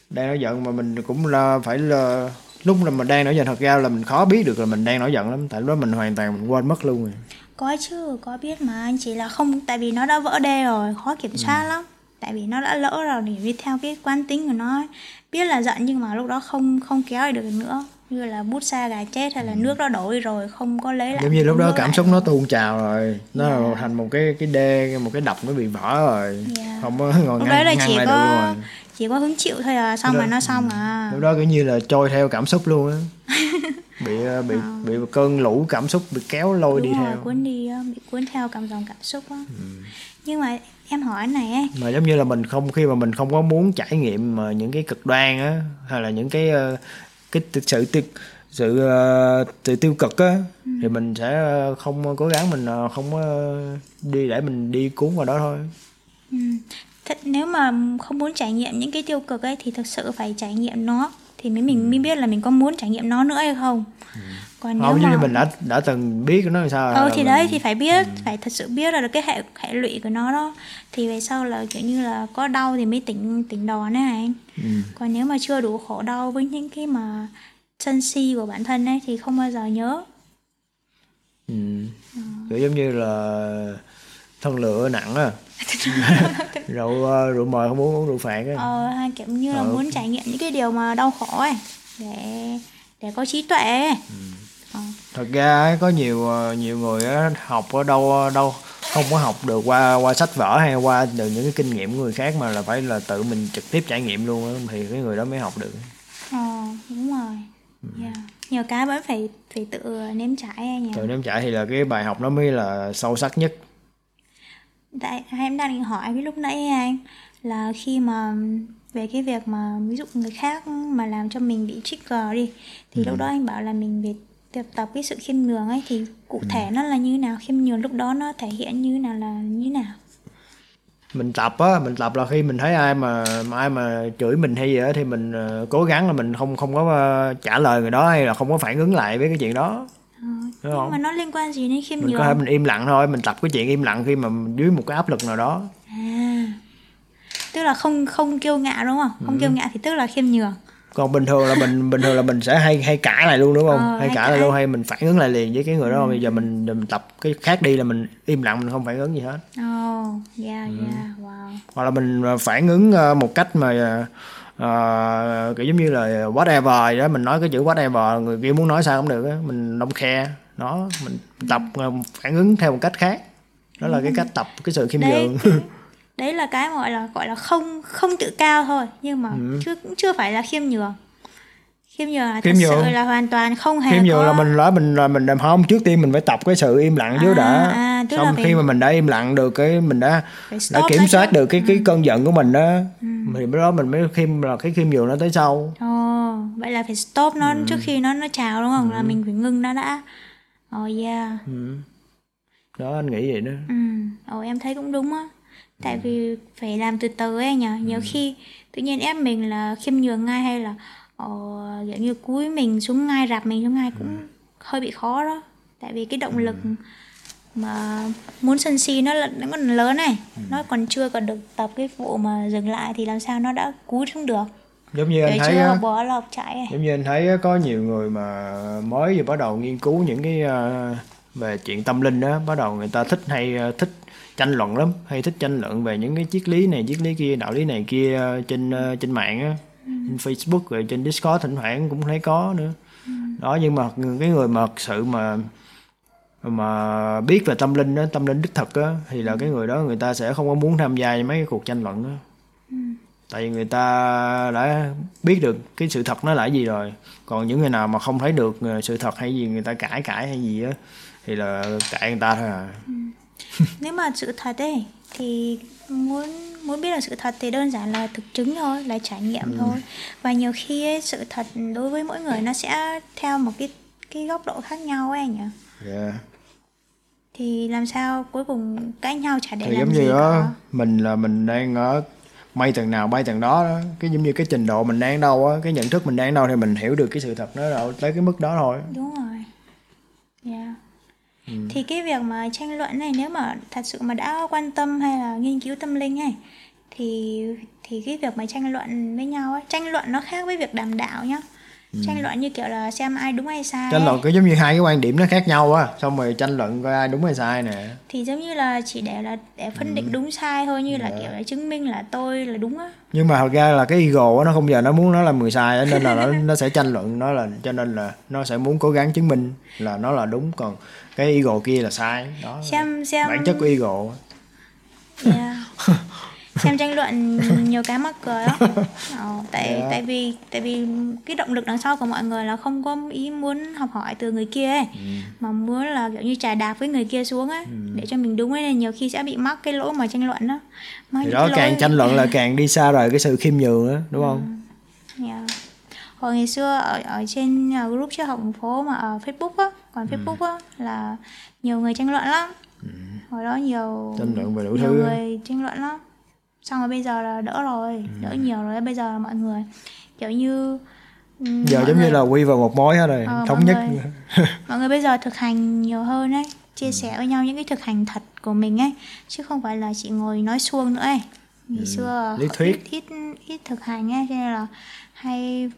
đang nổi giận mà mình cũng là phải là lúc mà mình đang nổi giận thật ra là mình khó biết được là mình đang nổi giận lắm tại lúc đó mình hoàn toàn mình quên mất luôn rồi. Có chứ, có biết mà anh chỉ là không tại vì nó đã vỡ đê rồi, khó kiểm soát lắm. Tại vì nó đã lỡ rồi để đi theo cái quán tính của nó ấy. Biết là giận nhưng mà lúc đó không không kéo được nữa. Như là bút xa gà chết hay là nước đó đổ đi rồi không có lấy lại. giống như lúc đó nước cảm xúc được. nó tuôn trào rồi nó Dạ. là thành một cái cái đê một cái đập nó bị vỡ rồi Dạ. không có ngồi Lúc ngăn, đấy là ngăn chỉ lại được có rồi chỉ có hứng chịu thôi à, xong Lúc rồi đó- nó xong à. lúc đó kiểu như là trôi theo cảm xúc luôn á [LAUGHS] bị ờ, bị bị một cơn lũ cảm xúc bị kéo lôi đi Đúng rồi, theo cuốn đi bị cuốn theo cảm dòng cảm xúc á. Ừ. Nhưng mà em hỏi này ấy, mà giống như là mình không khi mà mình không có muốn trải nghiệm mà những cái cực đoan á hay là những cái ờ, cái sự tiêu sự ờ, sự tiêu cực á Ừ. thì mình sẽ ờ, không cố gắng mình ờ, không đi để mình đi cuốn vào đó thôi. Ừ. Thật, nếu mà không muốn trải nghiệm những cái tiêu cực ấy thì thực sự phải trải nghiệm nó thì mới mình mới biết là mình có muốn trải nghiệm nó nữa hay không còn nếu không mà như mình đã đã từng biết nó làm sao là thì mình- đấy thì phải biết phải thật sự biết là cái hệ hệ lụy của nó đó thì về sau là kiểu như là có đau thì mới tỉnh tỉnh đòn ấy anh ừ. còn nếu mà chưa đủ khổ đau với những cái mà sân si của bản thân ấy thì không bao giờ nhớ Ừ. kiểu giống như là thân lựa nặng á [LAUGHS] rượu ờ, rượu mời không uống uống rượu phạt á ờ hay kiểu như là Ờ. muốn trải nghiệm những cái điều mà đau khổ ấy để để có trí tuệ ấy ờ. Thật ra có nhiều ờ, nhiều người học ở đâu đâu không có học được qua qua sách vở hay qua từ những cái kinh nghiệm của người khác mà là phải là tự mình trực tiếp trải nghiệm luôn thì cái người đó mới học được. Ờ đúng rồi. Yeah. nhiều cái vẫn phải phải tự nếm trải nhỉ từ nếm trải thì là cái bài học nó mới là sâu sắc nhất. Tại em đang định hỏi cái lúc nãy anh là khi mà về cái việc mà ví dụ người khác mà làm cho mình bị trigger đi thì lúc đó anh bảo là mình phải tập tập cái sự khiêm nhường ấy thì cụ thể nó là như nào? Khiêm nhường lúc đó nó thể hiện như nào là như nào? Mình tập á mình tập là khi mình thấy ai mà, mà ai mà chửi mình hay gì đó thì mình ờ, cố gắng là mình không không có ờ, trả lời người đó hay là không có phản ứng lại với cái chuyện đó. Ờ, Đúng nhưng không? mà nó liên quan gì đến khiêm mình nhường? có thể mình im lặng thôi mình tập cái chuyện im lặng khi mà mình dưới một cái áp lực nào đó. À tức là không không kiêu ngạo đúng không? Ừ. không kiêu ngạo thì tức là khiêm nhường còn bình thường là mình bình thường là mình sẽ hay hay cãi lại luôn đúng không? Ờ, hay hay cãi lại luôn hay mình phản ứng lại liền với cái người đó. Bây giờ mình mình tập cái khác đi là mình im lặng mình không phản ứng gì hết. Oh yeah Ừ. yeah wow. Hoặc là mình ờ, phản ứng ờ, một cách mà ờ, kiểu giống như là whatever gì đó. Mình nói cái chữ whatever người kia muốn nói sao cũng được á. Mình don't care nó mình tập ờ, phản ứng theo một cách khác. Đó là cái cách tập cái sự khiêm nhường [LAUGHS] đấy là cái gọi là gọi là không không tự cao thôi nhưng mà Ừ. chưa cũng chưa phải là khiêm nhường khiêm nhường là Khiêm thật nhường. sự là hoàn toàn không hề khiêm nhường có là mình nói mình là mình làm không trước tiên mình phải tập cái sự im lặng trước À, đã à, xong khi mà mình đã im lặng được cái mình đã đã kiểm soát chứ. được cái cái cơn giận của mình đó Ừ. thì lúc đó mình mới khiêm là cái khiêm nhường nó tới sau Ồ, vậy là phải stop nó Ừ. trước khi nó nó chào đúng không là mình phải ngưng nó đã oh yeah ừ. đó anh nghĩ vậy đó Ừ, ồ em thấy cũng đúng á Tại vì phải làm từ từ ấy nhờ. Nhiều khi tự nhiên ép mình là khiêm nhường ngay hay là ờ, kiểu như cúi mình xuống ngay, rạp mình xuống ngay cũng hơi bị khó đó. Tại vì cái động lực mà muốn sân si nó là nó còn lớn này Nó còn chưa còn được tập cái vụ mà dừng lại thì làm sao nó đã cúi xuống được. Giống như anh Để thấy học bỏ là học chạy giống như anh thấy có nhiều người mà mới vừa bắt đầu nghiên cứu những cái ờ, về chuyện tâm linh đó bắt đầu người ta thích hay ờ, thích tranh luận lắm, hay thích tranh luận về những cái triết lý này, triết lý kia, đạo lý này kia trên ờ, trên mạng á, trên Facebook rồi trên Discord thỉnh thoảng cũng thấy có nữa. Đó, nhưng mà cái người mà thật sự mà mà biết về tâm linh đó tâm linh đích thực á, thì là cái người đó người ta sẽ không có muốn tham gia mấy cái cuộc tranh luận đó. Tại vì người ta đã biết được cái sự thật nó là gì rồi, còn những người nào mà không thấy được ờ, sự thật hay gì, người ta cãi cãi hay gì á, thì là cãi người ta thôi à. Nếu mà sự thật ấy thì muốn muốn biết là sự thật thì đơn giản là thực chứng thôi, là trải nghiệm thôi. Và nhiều khi ấy, sự thật đối với mỗi người nó sẽ theo một cái cái góc độ khác nhau ấy anh nhỉ. yeah. Thì làm sao cuối cùng cãi nhau chả để thì làm giống gì như đó mình là mình đang ở bay tầng nào bay tầng đó, đó cái giống như cái trình độ mình đang đâu á cái nhận thức mình đang đâu thì mình hiểu được cái sự thật nó đâu tới cái mức đó thôi Đúng rồi. Yeah. Thì cái việc mà tranh luận này nếu mà thật sự mà đã quan tâm hay là nghiên cứu tâm linh ấy thì thì cái việc mà tranh luận với nhau ấy, tranh luận nó khác với việc đàm đạo nhá. Tranh luận như kiểu là xem ai đúng hay sai. tranh luận cái giống như hai cái quan điểm nó khác nhau á xong rồi tranh luận coi ai đúng hay sai nè. Thì giống như là chỉ để là để phân định đúng sai thôi như là kiểu là chứng minh là tôi là đúng á. Nhưng mà thật ra là cái ego á, nó không giờ nó muốn nó là người sai á, nên là nó [LAUGHS] nó sẽ tranh luận nó là cho nên là nó sẽ muốn cố gắng chứng minh là nó là đúng. Còn cái ego kia là sai. Đó. Xem xem bản chất của ego Yeah. [LAUGHS] xem tranh luận nhiều cái mắc cười lắm. Ờ, tại Yeah. tại vì tại vì cái động lực đằng sau của mọi người là không có ý muốn học hỏi từ người kia ấy. Mà muốn là kiểu như trà đạp với người kia xuống ấy để cho mình đúng ấy nên nhiều khi sẽ bị mắc cái lỗ mà tranh luận đó những đó càng lỗi- tranh luận là [LAUGHS] càng đi xa rời cái sự khiêm nhường á đúng không? Yeah. Hồi ngày xưa ở ở trên uh, group chưa học thành phố mà ở Facebook á, còn Ừ. Facebook á là nhiều người tranh luận lắm. Hồi đó nhiều tranh luận về đủ nhiều thứ người tranh luận lắm. Xong rồi bây giờ là đỡ rồi, Ừ. đỡ nhiều rồi, bây giờ là mọi người kiểu như Ừ, giờ giống người, như là quy vào một mối hết rồi Ờ, thống mọi nhất người- [LAUGHS] mọi người bây giờ thực hành nhiều hơn ấy chia Ừ. sẻ với nhau những cái thực hành thật của mình ấy chứ không phải là chỉ ngồi nói suông nữa ấy ngày xưa Ừ. lý họ thuyết. ít, ít ít thực hành ấy cho nên là hay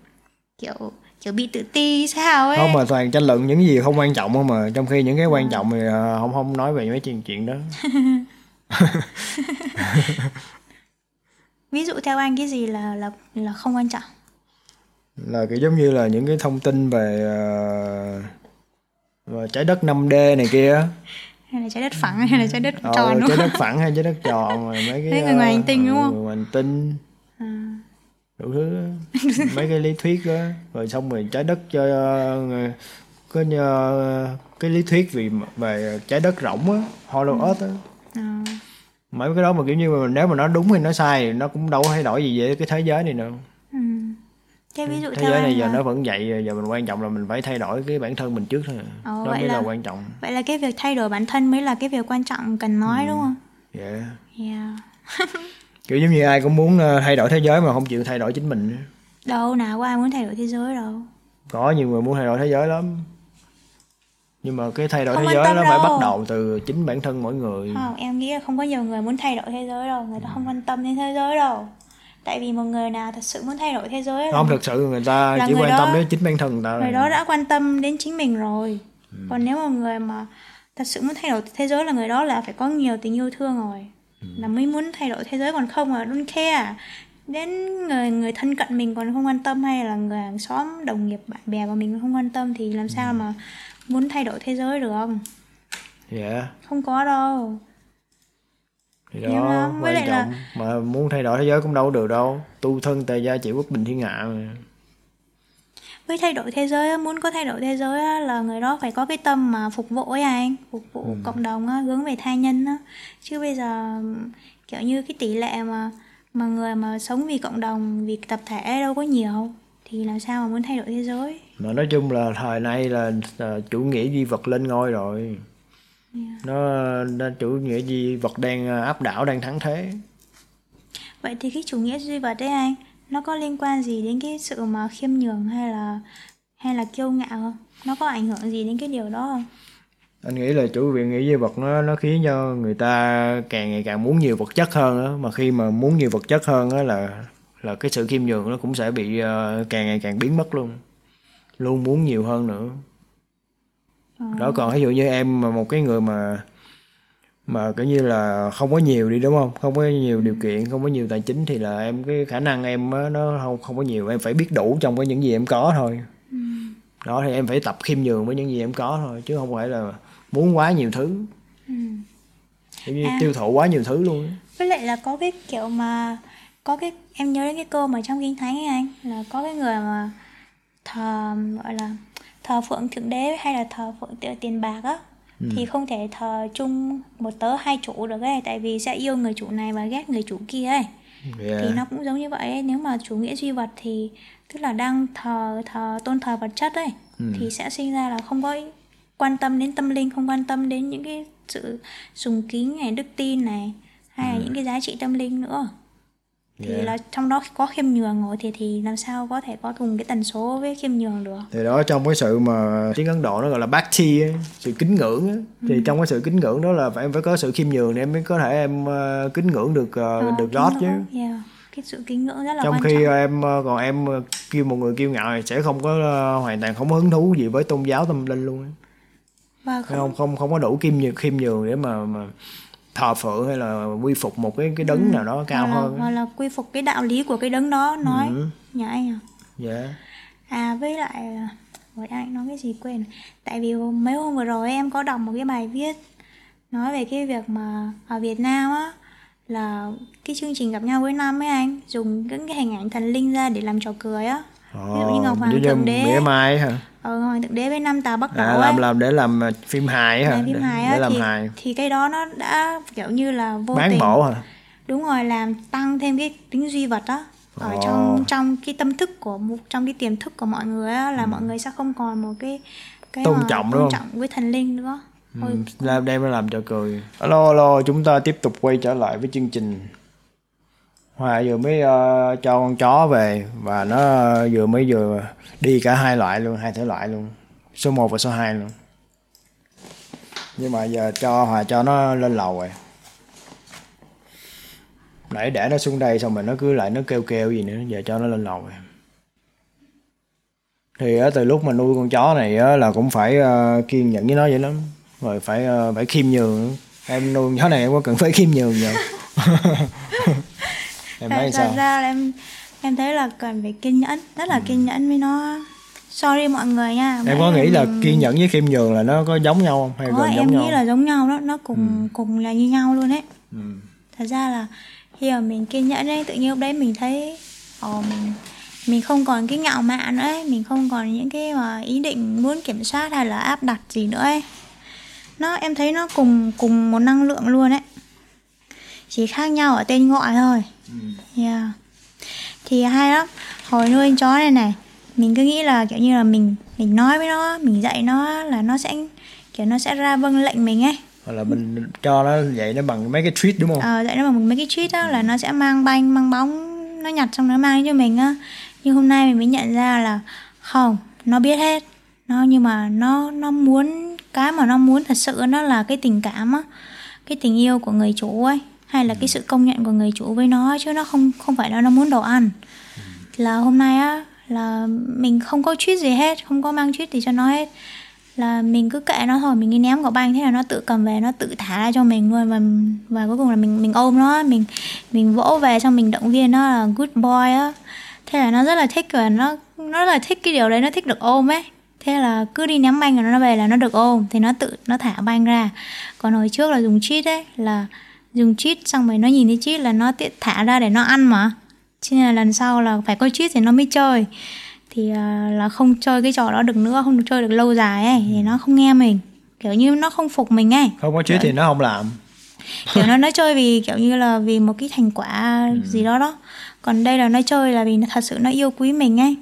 kiểu kiểu bị tự ti sao ấy. Không mà toàn tranh luận những gì không quan trọng không mà trong khi những cái Ờ. quan trọng thì ờ, không không nói về mấy chuyện chuyện đó. [LAUGHS] Ví dụ theo anh cái gì là là là không quan trọng? Là kiểu giống như là những cái thông tin về uh, về trái đất 5D này kia hay là trái đất phẳng hay là trái đất Ờ, tròn đúng trái đất phẳng hay trái đất tròn rồi mấy [LAUGHS] cái Mấy người ngoài ờ, hành tinh đúng không? người ngoài hành tinh. À, đủ thứ. [LAUGHS] Mấy cái lý thuyết đó rồi xong rồi trái đất cho ờ, ờ, cái lý thuyết vì về trái đất rỗng á hollow earth á. À, mấy cái đó mà kiểu như mà nếu mà nó đúng hay nó sai thì nó cũng đâu có thay đổi gì với cái thế giới này đâu. Ừ. thế ví dụ thế giới này giờ là, nó vẫn vậy giờ mình quan trọng là mình phải thay đổi cái bản thân mình trước thôi. Ồ, đó mới là... là- quan trọng. vậy là cái việc thay đổi bản thân mới là cái việc quan trọng cần nói đúng không? Yeah. [LAUGHS] yeah. Kiểu giống như ai cũng muốn ờ, thay đổi thế giới mà không chịu thay đổi chính mình đâu nào có ai muốn thay đổi thế giới đâu. Có nhiều người muốn thay đổi thế giới lắm. Nhưng mà cái thay đổi Không thế giới nó phải đâu. bắt đầu từ chính bản thân mỗi người. Không em nghĩ là không có nhiều người muốn thay đổi thế giới đâu. Người ta không quan tâm đến thế giới đâu. Tại vì một người nào thật sự muốn thay đổi thế giới không thực sự người ta chỉ người quan đó- tâm đến chính bản thân người ta người đó đã quan tâm đến chính mình rồi. Ừ. còn nếu mà người mà thật sự muốn thay đổi thế giới là người đó là phải có nhiều tình yêu thương rồi Ừ. là mới muốn thay đổi thế giới còn không là don't care đến người người thân cận mình còn không quan tâm hay là người hàng xóm đồng nghiệp bạn bè của mình không quan tâm thì làm Ừ. sao mà muốn thay đổi thế giới được không dạ không có đâu thì đó không? Với lại là- mà muốn thay đổi thế giới cũng đâu được đâu tu thân tề gia chịu quốc bình thiên hạ mà. Với thay đổi thế giới muốn có thay đổi thế giới là người đó phải có cái tâm mà phục vụ ấy anh. Phục vụ Ừ. cộng đồng hướng về tha nhân á. Chứ bây giờ kiểu như cái tỷ lệ mà mà người mà sống vì cộng đồng vì tập thể đâu có nhiều. Thì làm sao mà muốn thay đổi thế giới? Mà nói chung là thời nay là, là chủ nghĩa duy vật lên ngôi rồi. Nó, nó chủ nghĩa duy vật đang áp đảo đang thắng thế. Vậy thì cái chủ nghĩa duy vật đấy anh nó có liên quan gì đến cái sự mà khiêm nhường hay là hay là kiêu ngạo không? Nó có ảnh hưởng gì đến cái điều đó không? Anh nghĩ là chủ nghĩa duy vật nó nó khiến cho người ta càng ngày càng muốn nhiều vật chất hơn á. Mà khi mà muốn nhiều vật chất hơn á là là cái sự khiêm nhường nó cũng sẽ bị ờ, càng ngày càng biến mất luôn. Luôn muốn nhiều hơn nữa. Ờ. đó còn ví dụ như em mà một cái người mà mà kiểu như là không có nhiều đi đúng không? Không có nhiều điều kiện không có nhiều tài chính thì là em cái khả năng em á, nó không không có nhiều. Em phải biết đủ trong cái những gì em có thôi. Đó thì em phải tập khiêm nhường với những gì em có thôi chứ không phải là muốn quá nhiều thứ. Ừ. kiểu như À. tiêu thụ quá nhiều thứ luôn với lại là có cái kiểu mà có cái em nhớ đến cái câu mà trong kinh thánh ấy anh là có cái người mà thờ gọi là thờ phượng thượng đế hay là thờ phượng tiền bạc á thì không thể thờ chung một tớ hai chủ được ấy tại vì sẽ yêu người chủ này và ghét người chủ kia ấy yeah. thì nó cũng giống như vậy ấy. nếu mà chủ nghĩa duy vật thì tức là đang thờ thờ tôn thờ vật chất ấy thì sẽ sinh ra là không có quan tâm đến tâm linh không quan tâm đến những cái sự sùng kính này đức tin này hay là những cái giá trị tâm linh nữa thì Yeah. là trong đó có khiêm nhường rồi thì thì làm sao có thể có cùng cái tần số với khiêm nhường được thì đó trong cái sự mà tiếng Ấn Độ nó gọi là bhakti á, sự kính ngưỡng á. thì trong cái sự kính ngưỡng đó là phải em phải có sự khiêm nhường để em mới có thể em ờ, kính ngưỡng được Ờ, được God chứ yeah. cái sự kính ngưỡng rất là trong quan khi trọng em còn em kêu một người kiêu ngạo thì sẽ không có hoàn toàn không có hứng thú gì với tôn giáo tâm linh luôn và không, không không không có đủ khiêm nhường khiêm nhường để mà mà thờ phượng hay là quy phục một cái cái đấng nào đó cao hoặc là, hơn? hoặc là quy phục cái đạo lý của cái đấng đó nói Ừ. nhà anh à dạ. À với lại là- Vừa anh nói cái gì quên Tại vì mấy hôm vừa rồi em có đọc một cái bài viết Nói về cái việc mà Ở Việt Nam á Là cái chương trình gặp nhau cuối năm ấy anh Dùng những cái hình ảnh thần linh ra để làm trò cười á Ví dụ như Ngọc Hoàng Thượng Đế. Mỉa mai hả? Ờ Ngọc Hoàng Thượng Đế với năm tà Bắc Đẩu à, ấy làm làm để làm phim hài hả? Làm phim để, hài để á làm thì, hài. thì cái đó nó đã kiểu như là vô bán tình. bổ hả? Đúng rồi làm tăng thêm cái tính duy vật á. Ở Ồ. trong trong cái tâm thức của một trong cái tiềm thức của mọi người á là mọi người sẽ không còn một cái cái Ừ. Tôn trọng, đúng tôn không? trọng với thần linh nữa. Thôi Ừ, làm đem nó làm cho cười. Alo alo chúng ta tiếp tục quay trở lại với chương trình Hòa vừa mới uh, cho con chó về và nó vừa mới vừa đi cả hai loại luôn hai thể loại luôn số 1 và số 2 luôn. Nhưng mà giờ cho Hòa cho nó lên lầu rồi. Nãy để nó xuống đây xong rồi nó cứ lại nó kêu kêu gì nữa giờ cho nó lên lầu rồi. Thì uh, từ lúc mà nuôi con chó này uh, là cũng phải uh, kiên nhẫn với nó vậy lắm. Rồi phải uh, phải khiêm nhường. Em nuôi con chó này em có cần phải khiêm nhường nhiều [LAUGHS] em thấy thật sao? ra là em em thấy là cần phải kiên nhẫn rất là kiên nhẫn với nó. Sorry mọi người nha em có nghĩ là kiên nhẫn với khiêm nhường là nó có giống nhau không? Hay có gần em giống nhau nghĩ là giống nhau đó nó cùng cùng là như nhau luôn ấy. Ừ. thật ra là khi mà mình kiên nhẫn ấy tự nhiên lúc đấy mình thấy ồ mình mình không còn cái ngạo mạn nữa ấy mình không còn những cái mà ý định muốn kiểm soát hay là áp đặt gì nữa ấy. Nó em thấy nó cùng cùng một năng lượng luôn ấy. Chỉ khác nhau ở tên gọi thôi yeah. thì hay lắm. Hồi nuôi con chó này này mình cứ nghĩ là kiểu như là mình mình nói với nó mình dạy nó là nó sẽ kiểu nó sẽ ra vâng lệnh mình ấy. Hoặc là mình cho nó vậy nó bằng mấy cái tweet đúng không? Ờ dạy nó bằng mấy cái tweet đó là nó sẽ mang banh mang bóng nó nhặt xong nó mang cho mình á. Nhưng hôm nay mình mới nhận ra là không nó biết hết. Nó nhưng mà nó nó muốn cái mà nó muốn thật sự nó là cái tình cảm á cái tình yêu của người chủ ấy hay là cái sự công nhận của người chủ với nó chứ nó không không phải là nó muốn đồ ăn. Là hôm nay á, là mình không có tweet gì hết, không có mang tweet gì cho nó hết. Là mình cứ kệ nó thôi, mình đi ném quả banh thế là nó tự cầm về, nó tự thả ra cho mình luôn. Và và cuối cùng là mình mình ôm nó mình mình vỗ về xong mình động viên nó là good boy á. Thế là nó rất là thích và nó nó rất là thích cái điều đấy, nó thích được ôm ấy. Thế là cứ đi ném banh rồi nó về là nó được ôm, thì nó tự, nó thả banh ra. Còn hồi trước là dùng cheat ấy, là dùng cheat xong rồi nó nhìn thấy cheat là nó tiện thả ra để nó ăn mà. Cho nên là lần sau là phải có cheat thì nó mới chơi. Thì à, là không chơi cái trò đó được nữa không được chơi được lâu dài ấy thì nó không nghe mình. Kiểu như nó không phục mình ấy. Không có tweet thì nó không làm. Kiểu nó [LAUGHS] nó chơi vì kiểu như là vì một cái thành quả Ừ. gì đó đó. Còn đây là nó chơi là vì nó thật sự nó yêu quý mình ấy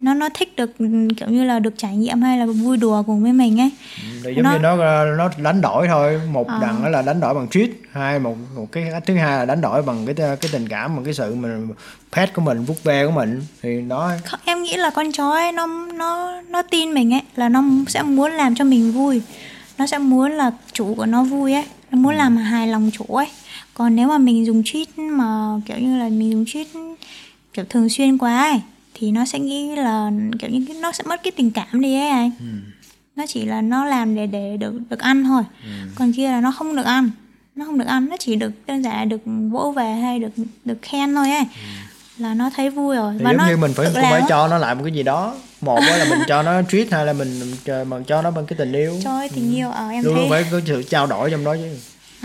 nó nó thích được ừ, kiểu như là được trải nghiệm hay là vui đùa cùng với mình ấy. Thì giống Nó- như nó nó đánh đổi thôi. Một Ờ. đằng đó là đánh đổi bằng tweet hai một một cái thứ hai là đánh đổi bằng cái cái tình cảm bằng cái sự mình pet của mình vuốt ve của mình. Thì đó Không, em nghĩ là con chó ấy nó nó nó tin mình ấy là nó sẽ muốn làm cho mình vui. Nó sẽ muốn là chủ của nó vui ấy nó muốn làm hài lòng chủ ấy. Còn nếu mà mình dùng cheat mà kiểu như là mình dùng cheat kiểu thường xuyên quá ấy thì nó sẽ nghĩ là kiểu như nó sẽ mất cái tình cảm đi ấy anh. Nó chỉ là nó làm để để được được ăn thôi. Còn kia là nó không được ăn. Nó không được ăn nó chỉ được đơn giản là được vỗ về hay được được khen thôi ấy. Là nó thấy vui rồi. Thì và giống nó như mình phải cũng phải cho nó lại một cái gì đó. Một là mình cho nó tweet hai là mình cho- mình cho nó bằng cái tình yêu. Cho ấy tình yêu ờ em luôn luôn thấy. phải có sự trao đổi trong đó chứ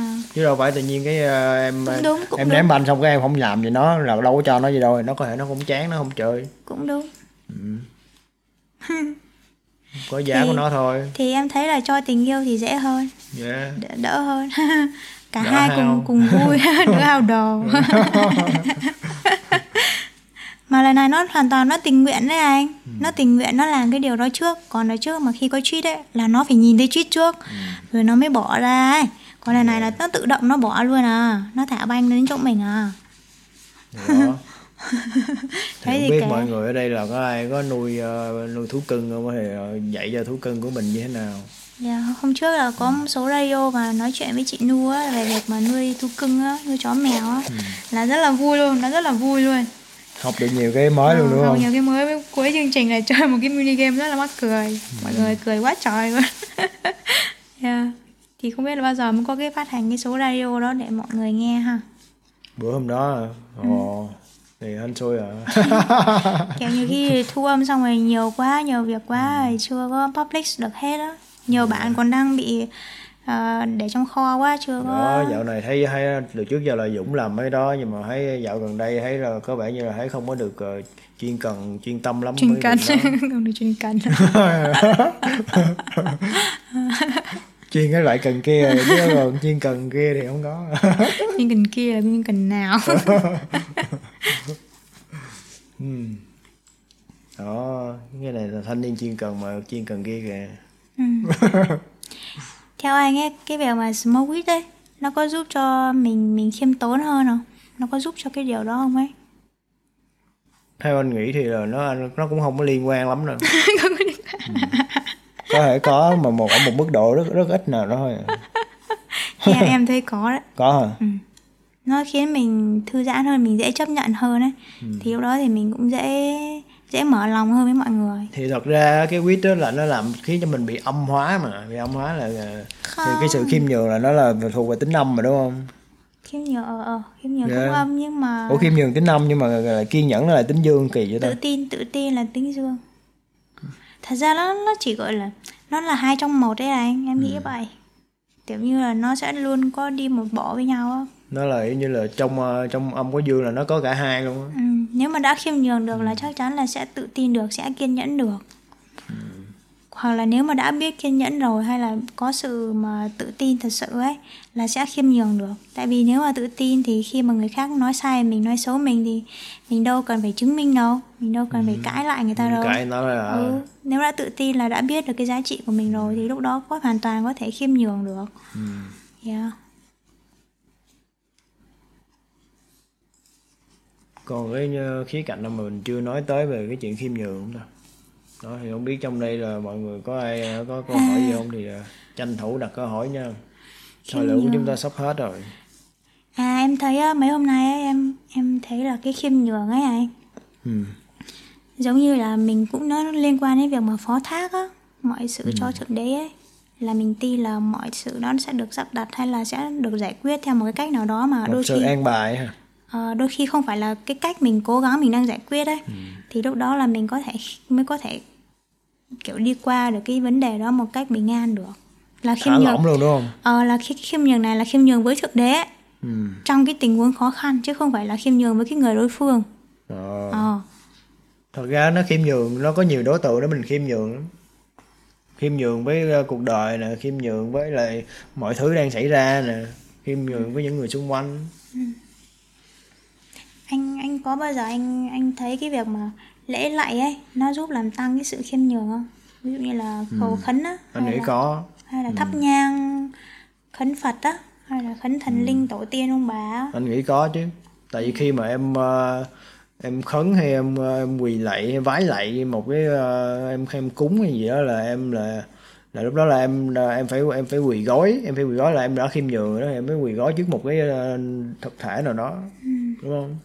à, chứ đâu phải tự nhiên cái ờ, em Cũng đúng, cũng em đúng. ném banh xong cái em không làm gì nó là đâu có cho nó gì đâu nó có thể nó không chán nó không chơi. Cũng đúng. [LAUGHS] Có giá Thì- của nó thôi. thì em thấy là cho tình yêu thì dễ hơn. Yeah. đỡ, đỡ hơn. [LAUGHS] Cả Đỡ hai hao. cùng cùng vui [LAUGHS] đỡ hao đồ. Mà lần này nó hoàn toàn nó tình nguyện đấy anh. Nó tình nguyện nó làm cái điều đó trước. Còn ở trước mà khi có cheat ấy là nó phải nhìn thấy cheat trước. Rồi nó mới bỏ ra ấy còn lần này là nó tự động nó bỏ luôn à. Nó thả banh đến chỗ mình à. [LAUGHS] Đó Thế thì không biết kệ. mọi người ở đây là có ai có nuôi ờ, nuôi thú cưng không? Thì ờ, dạy cho thú cưng của mình như thế nào? Dạ, hôm trước là có một số radio mà nói chuyện với chị Nu á về việc mà nuôi thú cưng á, nuôi chó mèo á. Là rất là vui luôn, nó rất là vui luôn. học được nhiều cái mới luôn đúng Ờ, không? nhiều cái mới. Với cuối chương trình là [LAUGHS] chơi một cái mini game rất là mắc cười. Mọi người cười quá trời luôn. yeah. [LAUGHS] Thì không biết là bao giờ mới có cái phát hành cái số radio đó để mọi người nghe ha. bữa hôm đó ồ thì hên xui à. [LAUGHS] Kiểu như khi thu âm xong rồi nhiều quá, nhiều việc quá rồi chưa có public được hết á. Nhiều bạn còn đang bị ờ, để trong kho quá chưa có đó dạo này thấy thấy từ trước giờ là Dũng làm mấy đó nhưng mà thấy dạo gần đây thấy là có vẻ như là thấy không có được ờ, chuyên cần chuyên tâm lắm chuyên cần. [LAUGHS] không được chuyên cần [LAUGHS] chuyên cái loại cần kia [LAUGHS] chứ còn chuyên cần kia thì không có. [LAUGHS] Chuyên cần kia là chuyên cần nào? [LAUGHS] Ừ. đó cái này là thanh niên chuyên cần mà chuyên cần kia kìa. Theo anh ấy cái việc mà smoke weed ấy nó có giúp cho mình mình khiêm tốn hơn không? Nó có giúp cho cái điều đó không ấy? Theo anh nghĩ thì là nó nó cũng không có liên quan lắm đâu. Ừ. có thể có mà một ở một mức độ rất rất ít nào đó thôi. [LAUGHS] Thì em, thấy có đấy. Có hả? Nó khiến mình thư giãn hơn mình dễ chấp nhận hơn ấy. Ừ. thì lúc đó thì mình cũng dễ dễ mở lòng hơn với mọi người. Thì thật ra cái quýt đó là nó làm khiến cho mình bị âm hóa mà. Bị âm hóa là là- thì cái sự khiêm nhường là nó là thuộc về tính âm mà đúng không? Khiêm nhường ờ ờ khiêm nhường Dạ. cũng âm nhưng mà ủa khiêm nhường tính âm nhưng mà là kiên nhẫn là tính dương kỳ vậy ta? Tự tin tự tin là tính dương thật ra nó nó chỉ gọi là nó là hai trong một đấy anh em Ừ. nghĩ vậy kiểu như là nó sẽ luôn có đi một bộ với nhau á nó là như là trong ờ, trong âm có dương là nó có cả hai luôn á ừ. nếu mà đã khiêm nhường được là chắc chắn là sẽ tự tin được sẽ kiên nhẫn được hoặc là nếu mà đã biết kiên nhẫn rồi hay là có sự mà tự tin thật sự ấy là sẽ khiêm nhường được tại vì nếu mà tự tin thì khi mà người khác nói sai mình nói xấu mình thì mình đâu cần phải chứng minh đâu mình đâu cần phải cãi lại người ta đâu cái nó là ừ. nếu đã tự tin là đã biết được cái giá trị của mình rồi thì lúc đó có hoàn toàn có thể khiêm nhường được Ừ. yeah. còn cái ờ, khía cạnh mà mình chưa nói tới về cái chuyện khiêm nhường không ta đó thì không biết trong đây là mọi người có ai ờ, có câu hỏi gì không? Thì ờ, tranh thủ đặt câu hỏi nha. Thời lượng của chúng ta sắp hết rồi. À em thấy á, mấy hôm nay á, em em thấy là cái khiêm nhường ấy anh. Ừ. giống như là mình cũng nó liên quan đến việc mà phó thác á mọi sự cho thượng đế ấy. Là mình tin là mọi sự nó sẽ được sắp đặt hay là sẽ được giải quyết theo một cái cách nào đó mà một đôi sự khi an bài hả ờ, đôi khi không phải là cái cách mình cố gắng mình đang giải quyết ấy. Thì lúc đó là mình có thể mới có thể kiểu đi qua được cái vấn đề đó một cách bình an được. Là khiêm thả nhường luôn đúng không? Ờ là khi khiêm nhường này là khiêm nhường với thượng đế. Ừ. trong cái tình huống khó khăn chứ không phải là khiêm nhường với cái người đối phương. Ờ. ờ. Thật ra nó khiêm nhường nó có nhiều đối tượng để mình khiêm nhường lắm. Khiêm nhường với ờ, cuộc đời nè khiêm nhường với lại mọi thứ đang xảy ra nè khiêm nhường với những người xung quanh. Anh anh có bao giờ anh anh thấy cái việc mà lễ lạy ấy nó giúp làm tăng cái sự khiêm nhường không? Ví dụ như là cầu khấn á Ừ. anh nghĩ là, có. hay là thắp nhang khấn phật á hay là khấn Ừ. thần linh tổ tiên ông bà á. anh nghĩ có chứ. Tại vì khi mà em ờ, em khấn hay em ờ, em quỳ lạy vái lạy một cái ờ, em em cúng hay gì đó là em là là lúc đó là em là em phải em phải quỳ gối em phải quỳ gối là em đã khiêm nhường đó em mới quỳ gối trước một cái thực thể nào đó. Đúng không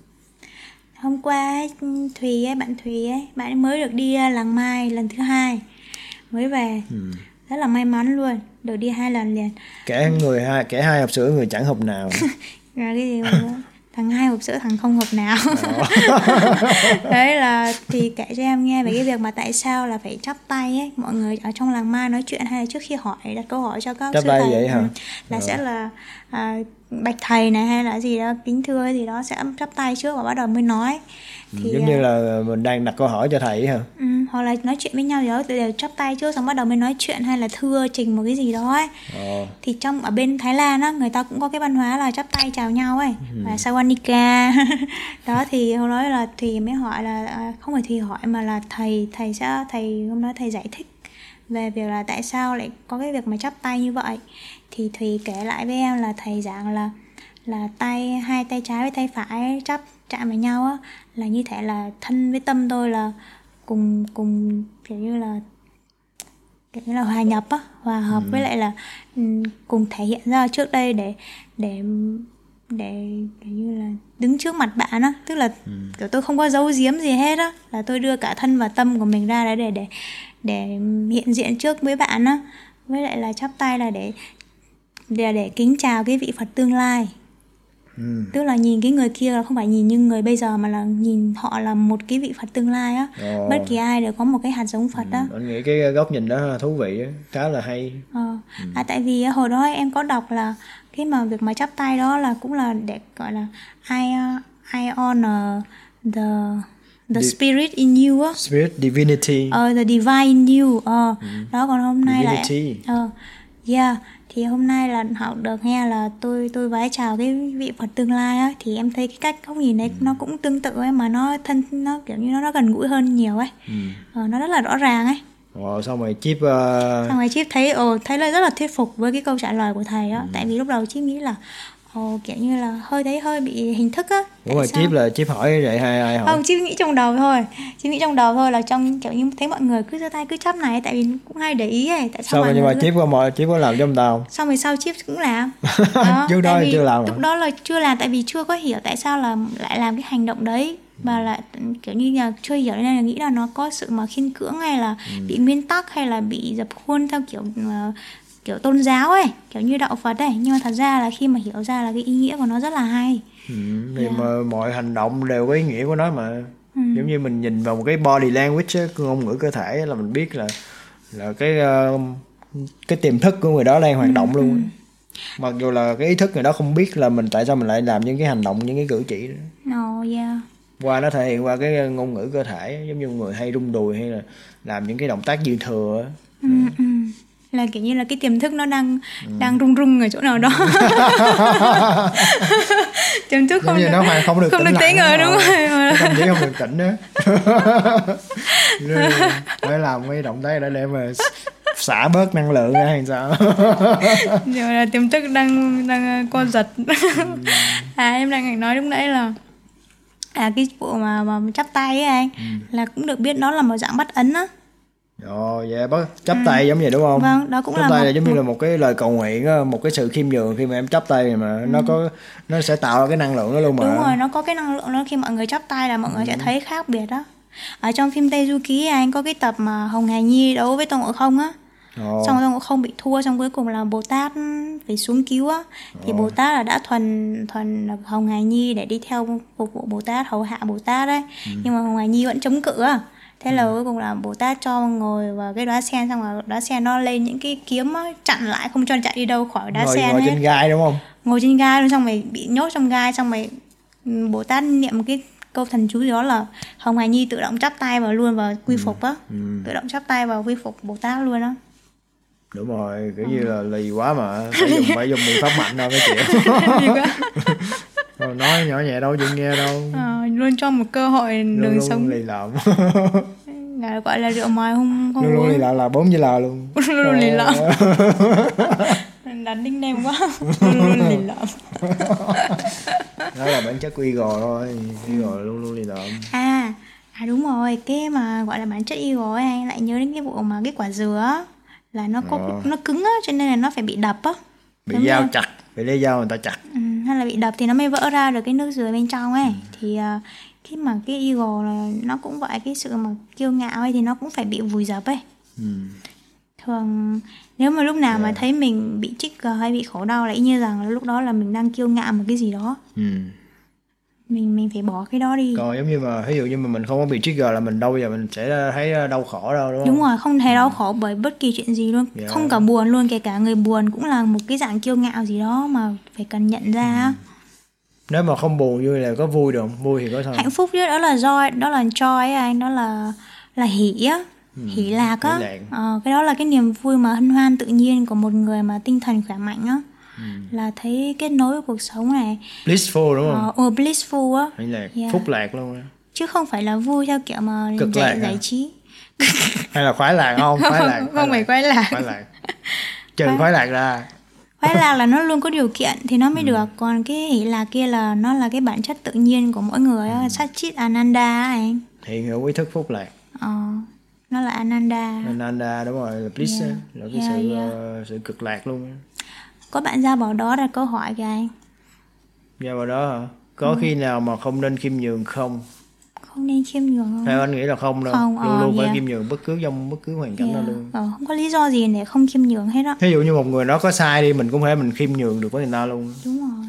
hôm qua thùy ấy bạn thùy ấy bạn ấy mới được đi uh, làng mai lần thứ hai. Mới về. Ừ. rất là may mắn luôn. Được đi hai lần liền. Kẻ người hai kẻ hai hộp sữa người chẳng hộp nào. [LAUGHS] Cái gì? Thằng hai hộp sữa thằng không hộp nào. [LAUGHS] Đấy là thì kể cho em nghe về cái việc mà tại sao là phải chắp tay ấy. Mọi người ở trong làng mai nói chuyện hay là trước khi hỏi đặt câu hỏi cho các Chắp sư tay thầy. vậy hả? ừ, là sẽ là à, bạch thầy này hay là gì đó kính thưa gì đó sẽ chắp tay trước và bắt đầu mới nói thì giống à, như là mình đang đặt câu hỏi cho thầy hả? Ừ, hoặc là nói chuyện với nhau gì đó thì đều chắp tay trước xong bắt đầu mới nói chuyện hay là thưa trình một cái gì đó ấy. Ờ. Thì trong ở bên Thái Lan á người ta cũng có cái văn hóa là chắp tay chào nhau ấy và sawanika. [LAUGHS] Đó thì hôm đó là Thùy mới hỏi là à, không phải Thùy hỏi mà là thầy thầy sẽ thầy hôm đó thầy giải thích về việc là tại sao lại có cái việc mà chắp tay như vậy. Thì Thùy kể lại với em là thầy giảng là là tay hai tay trái với tay phải chắp chạm vào nhau á là như thể là thân với tâm tôi là cùng cùng kiểu như là kiểu như là hòa nhập á hòa hợp với lại là ừm, cùng thể hiện ra trước đây để để để kiểu như là đứng trước mặt bạn á. Tức là kiểu tôi không có giấu giếm gì hết á là tôi đưa cả thân và tâm của mình ra đấy để để để hiện diện trước với bạn á. Với lại là chắp tay là để để để kính chào cái vị Phật tương lai ừ. tức là nhìn cái người kia là không phải nhìn như người bây giờ mà là nhìn họ là một cái vị Phật tương lai á Ồ. bất kỳ ai đều có một cái hạt giống Phật á anh nghĩ cái góc nhìn đó thú vị á, khá là hay Ờ. À, tại vì hồi đó em có đọc là cái mà việc mà chắp tay đó là cũng là để gọi là I uh, I honor the the spirit in you á, spirit divinity ờ the divine in you. Ờ. Đó còn hôm nay là Divinity. ờ yeah thì hôm nay là học được nghe là tôi tôi vái chào cái vị Phật tương lai á thì em thấy cái cách góc nhìn đấy nó cũng tương tự ấy mà nó thân nó kiểu như nó nó gần gũi hơn nhiều ấy. ừ. Ờ, nó rất là rõ ràng ấy. Ồ, xong rồi chip uh, Xong rồi Chip thấy ồ thấy là rất là thuyết phục với cái câu trả lời của thầy á, tại vì lúc đầu Chip nghĩ là ồ kiểu như là hơi thấy hơi bị hình thức á. Tại sao? chip là chip hỏi vậy hay ai hỏi? Không chip nghĩ trong đầu thôi. Chip nghĩ trong đầu thôi là trong kiểu như thấy mọi người cứ giơ tay cứ chấp này tại vì cũng hay để ý ấy. Tại sao sao nhưng mà cứ- chip có mọi chip có làm ta không? Xong rồi sau chip cũng làm. Trước [LAUGHS] đó vì chưa làm lúc đó là chưa làm tại vì chưa có hiểu tại sao là lại làm cái hành động đấy. Và lại kiểu như là chưa hiểu nên là nghĩ là nó có sự mà khiên cưỡng hay là Ừ. bị nguyên tắc hay là bị dập khuôn theo kiểu ờ, kiểu tôn giáo ấy kiểu như đạo Phật ấy nhưng mà thật ra là khi mà hiểu ra là cái ý nghĩa của nó rất là hay ừ, thì Dạ. mà mọi hành động đều có ý nghĩa của nó mà Ừ. giống như mình nhìn vào một cái body language cái ngôn ngữ cơ thể á, là mình biết là là cái ờ, cái tiềm thức của người đó đang hoạt động luôn á. mặc dù là cái ý thức người đó không biết là mình tại sao mình lại làm những cái hành động những cái cử chỉ đó. no yeah qua nó thể hiện qua cái ngôn ngữ cơ thể giống như người hay rung đùi hay là làm những cái động tác dư thừa ừ, ừ. Là kiểu như là cái tiềm thức nó đang Ừ. đang rung rung ở chỗ nào đó. [LAUGHS] Tiềm thức không được, nó hoàn không được không được tính rồi đúng Ờ, rồi. Trí không được tỉnh [LAUGHS] nữa phải làm cái động tác đó để mà xả bớt năng lượng ra hay sao? [LAUGHS] Rồi là tiềm thức đang đang co giật. À em đang nói lúc nãy là à cái vụ mà mà chắp tay ấy anh Ừ. là cũng được biết đó là một dạng bắt ấn á Rồi, dạ bác chắp tay giống vậy đúng không? vâng đó cũng chắp là tay một, là giống như là một cái lời cầu nguyện á, một cái sự khiêm nhường khi mà em chắp tay mà nó có nó sẽ tạo ra cái năng lượng đó luôn mà. Ừ. đúng rồi nó có cái năng lượng đó khi mọi người chắp tay là mọi người Ừ. sẽ thấy khác biệt đó. Ở trong phim Tây Du Ký anh có cái tập mà Hồng Hà Nhi đấu với Tôn Ngộ Không á. Ồ, xong Tôn Ngộ Không bị thua xong cuối cùng là Bồ Tát phải xuống cứu á. Thì Bồ Tát là đã thuần thuần Hồng Hà Nhi để đi theo phục vụ Bồ Tát hầu hạ Bồ Tát đấy. Nhưng mà Hồng Hà Nhi vẫn chống cự á thế là cuối cùng là Bồ Tát cho ngồi vào cái đóa sen xong rồi đóa sen nó lên những cái kiếm á, chặn lại không cho chạy đi đâu khỏi đá ngồi, sen ngồi hết trên gai đúng không? ngồi trên gai luôn xong rồi bị nhốt trong gai xong rồi ừ, Bồ Tát niệm cái câu thần chú đó là Hồng Hà Nhi tự động chắp tay vào luôn và quy phục á. Ừ, tự động chắp tay vào quy phục Bồ Tát luôn á. Đúng rồi, kiểu như là lì quá mà [LAUGHS] phải dùng phải dùng biện pháp mạnh đâu cái chuyện. [LAUGHS] Rồi nói nhỏ nhẹ đâu chịu nghe đâu. Ờ, luôn cho một cơ hội Luôn đường luôn sống lì lợm. [LAUGHS] là gọi là rượu mời không không luôn luôn lì lợm là bốn chữ lờ luôn. [LAUGHS] luôn luôn lì lợm đặt nickname quá [LAUGHS] luôn luôn lì lợm Đó là bản chất của Eagle thôi. Eagle luôn luôn lì lợm. à à đúng rồi cái mà gọi là bản chất ego anh lại nhớ đến cái vụ mà cái quả dừa là nó có Ờ. nó cứng á cho nên là nó phải bị đập á Bị như dao là- chặt, bị lấy dao người ta chặt. Ừ, hay là bị đập thì nó mới vỡ ra được cái nước dừa bên trong ấy Ừ. thì à, khi mà cái ego là nó cũng vậy cái sự mà kiêu ngạo ấy thì nó cũng phải bị vùi dập ấy Ừ. thường nếu mà lúc nào mà Dạ. thấy mình bị trigger hay bị khổ đau là như rằng là lúc đó là mình đang kiêu ngạo một cái gì đó Ừ. mình mình phải bỏ cái đó đi. Còn giống như mà ví dụ như mà mình không có bị trigger là mình đâu giờ mình sẽ thấy đau khổ đâu đúng không? đúng rồi không thấy đau khổ bởi bất kỳ chuyện gì luôn. Dạ. không cả buồn luôn kể cả người buồn cũng là một cái dạng kiêu ngạo gì đó mà phải cần nhận ra á. nếu mà không buồn vui là có vui được không? Vui thì có sao hạnh phúc chứ đó là joy đó là joy ấy anh đó là là hỷ á. Lạc á. Ừ, hỷ lạc. ờ, cái đó là cái niềm vui mà hân hoan tự nhiên của một người mà tinh thần khỏe mạnh á Ừ. là thấy kết nối với cuộc sống này blissful đúng không ờ, uh, blissful á hỷ lạc Dạ. phúc lạc luôn á chứ không phải là vui theo kiểu mà Cực giải, lạc à? giải trí [LAUGHS] hay là khoái lạc không khoái lạc không, không phải quay lạc khoái lạc [LAUGHS] trừ khoái lạc ra khoái lạc là nó luôn có điều kiện thì nó mới Ừ. được còn cái hỷ lạc kia là nó là cái bản chất tự nhiên của mỗi người Ừ. á sát chít ananda anh hiện hữu ý thức phúc lạc ờ, nó là ananda Ananda đúng rồi là bliss Yeah. á, là cái Yeah, sự yeah. ờ, sự cực lạc luôn. Có bạn ra bỏ đó đặt câu hỏi kìa anh ra vào đó hả có Ừ. khi nào mà không nên khiêm nhường không không nên khiêm nhường không theo anh nghĩ là không đâu Không, luôn ờ, luôn phải yeah. khiêm nhường bất cứ trong bất cứ hoàn cảnh nào Yeah. luôn ờ, không có lý do gì để không khiêm nhường hết á ví dụ như một người nó có sai đi mình cũng thể mình khiêm nhường được với người ta luôn đúng rồi